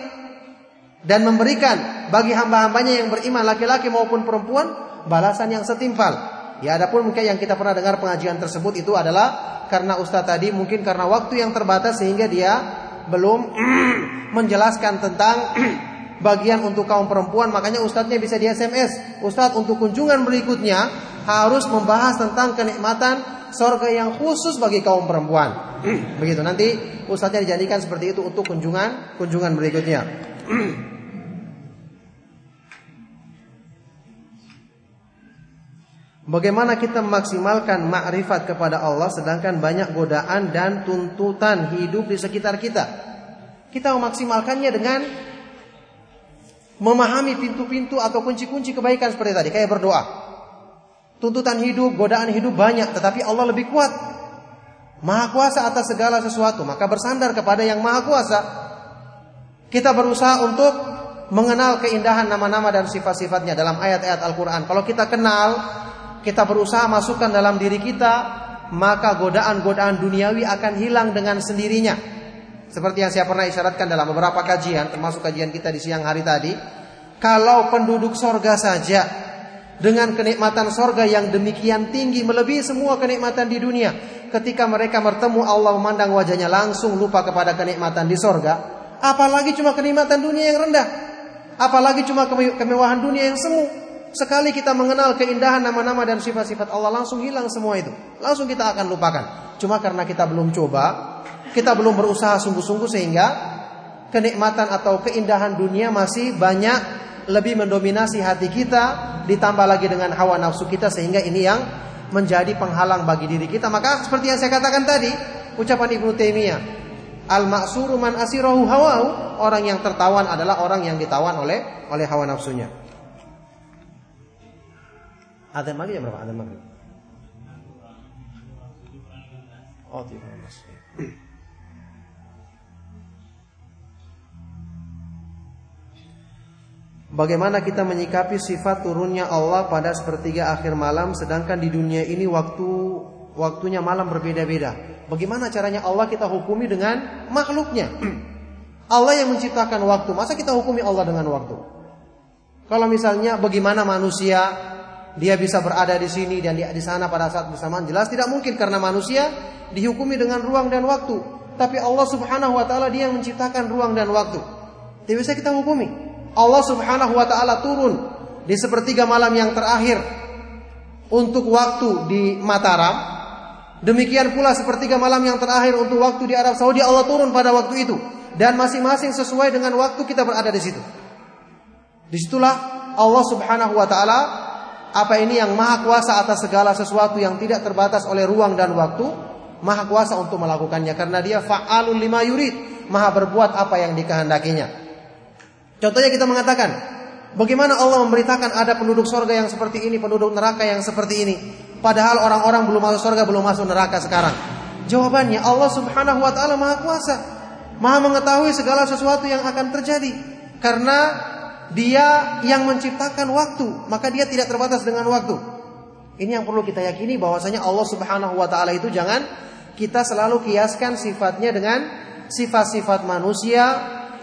dan memberikan bagi hamba-hambanya yang beriman laki-laki maupun perempuan balasan yang setimpal. Ya adapun mungkin yang kita pernah dengar pengajian tersebut itu adalah karena ustaz tadi mungkin karena waktu yang terbatas sehingga dia belum menjelaskan tentang bagian untuk kaum perempuan, makanya ustadznya bisa di SMS. Ustadz untuk kunjungan berikutnya harus membahas tentang kenikmatan sorga yang khusus bagi kaum perempuan. Begitu nanti ustadznya dijadikan seperti itu untuk kunjungan kunjungan berikutnya. Bagaimana kita memaksimalkan makrifat kepada Allah sedangkan banyak godaan dan tuntutan hidup di sekitar kita? Kita memaksimalkannya dengan memahami pintu-pintu atau kunci-kunci kebaikan seperti tadi, kayak berdoa. Tuntutan hidup, godaan hidup banyak, tetapi Allah lebih kuat. Maha kuasa atas segala sesuatu, maka bersandar kepada yang maha kuasa. Kita berusaha untuk mengenal keindahan nama-nama dan sifat-sifatnya dalam ayat-ayat Al-Quran. Kalau kita kenal, kita berusaha masukkan dalam diri kita, maka godaan-godaan duniawi akan hilang dengan sendirinya. Seperti yang saya pernah isyaratkan dalam beberapa kajian, termasuk kajian kita di siang hari tadi. Kalau penduduk sorga saja dengan kenikmatan sorga yang demikian tinggi melebihi semua kenikmatan di dunia. Ketika mereka bertemu Allah memandang wajahnya langsung lupa kepada kenikmatan di sorga. Apalagi cuma kenikmatan dunia yang rendah. Apalagi cuma kemewahan dunia yang semu. Sekali kita mengenal keindahan nama-nama dan sifat-sifat Allah langsung hilang semua itu. Langsung kita akan lupakan. Cuma karena kita belum coba, kita belum berusaha sungguh-sungguh sehingga kenikmatan atau keindahan dunia masih banyak lebih mendominasi hati kita ditambah lagi dengan hawa nafsu kita sehingga ini yang menjadi penghalang bagi diri kita maka seperti yang saya katakan tadi ucapan Ibnu Taimiyah al maksuru man asirahu hawau orang yang tertawan adalah orang yang ditawan oleh oleh hawa nafsunya Adzan maghrib ya berapa? Adzan maghrib. Oh, 17. Bagaimana kita menyikapi sifat turunnya Allah pada sepertiga akhir malam sedangkan di dunia ini waktu waktunya malam berbeda-beda. Bagaimana caranya Allah kita hukumi dengan makhluknya? Allah yang menciptakan waktu, masa kita hukumi Allah dengan waktu? Kalau misalnya bagaimana manusia dia bisa berada di sini dan di, di sana pada saat bersamaan jelas tidak mungkin karena manusia dihukumi dengan ruang dan waktu. Tapi Allah Subhanahu wa taala dia yang menciptakan ruang dan waktu. Tidak bisa kita hukumi. Allah Subhanahu wa taala turun di sepertiga malam yang terakhir untuk waktu di Mataram. Demikian pula sepertiga malam yang terakhir untuk waktu di Arab Saudi Allah turun pada waktu itu dan masing-masing sesuai dengan waktu kita berada di situ. Di situlah Allah Subhanahu wa taala apa ini yang maha kuasa atas segala sesuatu yang tidak terbatas oleh ruang dan waktu, maha kuasa untuk melakukannya karena dia fa'alul lima yurid, maha berbuat apa yang dikehendakinya. Contohnya kita mengatakan, bagaimana Allah memberitakan ada penduduk sorga yang seperti ini, penduduk neraka yang seperti ini. Padahal orang-orang belum masuk sorga, belum masuk neraka sekarang. Jawabannya Allah subhanahu wa ta'ala maha kuasa. Maha mengetahui segala sesuatu yang akan terjadi. Karena dia yang menciptakan waktu. Maka dia tidak terbatas dengan waktu. Ini yang perlu kita yakini bahwasanya Allah subhanahu wa ta'ala itu jangan kita selalu kiaskan sifatnya dengan sifat-sifat manusia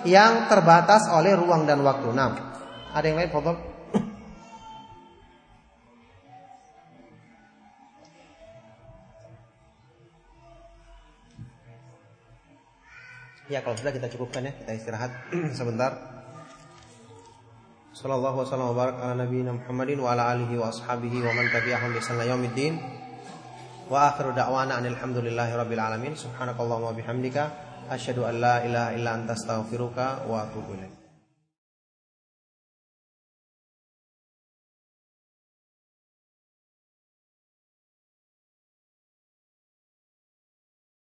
yang terbatas oleh ruang dan waktu. Nah, ada yang lain foto? Ya kalau sudah kita cukupkan ya, kita istirahat sebentar. Sallallahu wasallam wa barak ala nabiyina Muhammadin wa ala alihi wa ashabihi wa man tabi'ahum bi ihsan yaumiddin. Wa akhiru da'wana alhamdulillahi rabbil alamin. Subhanakallahumma wa bihamdika Asyhadu an la ilaha illa anta astaghfiruka wa atubu ilaik.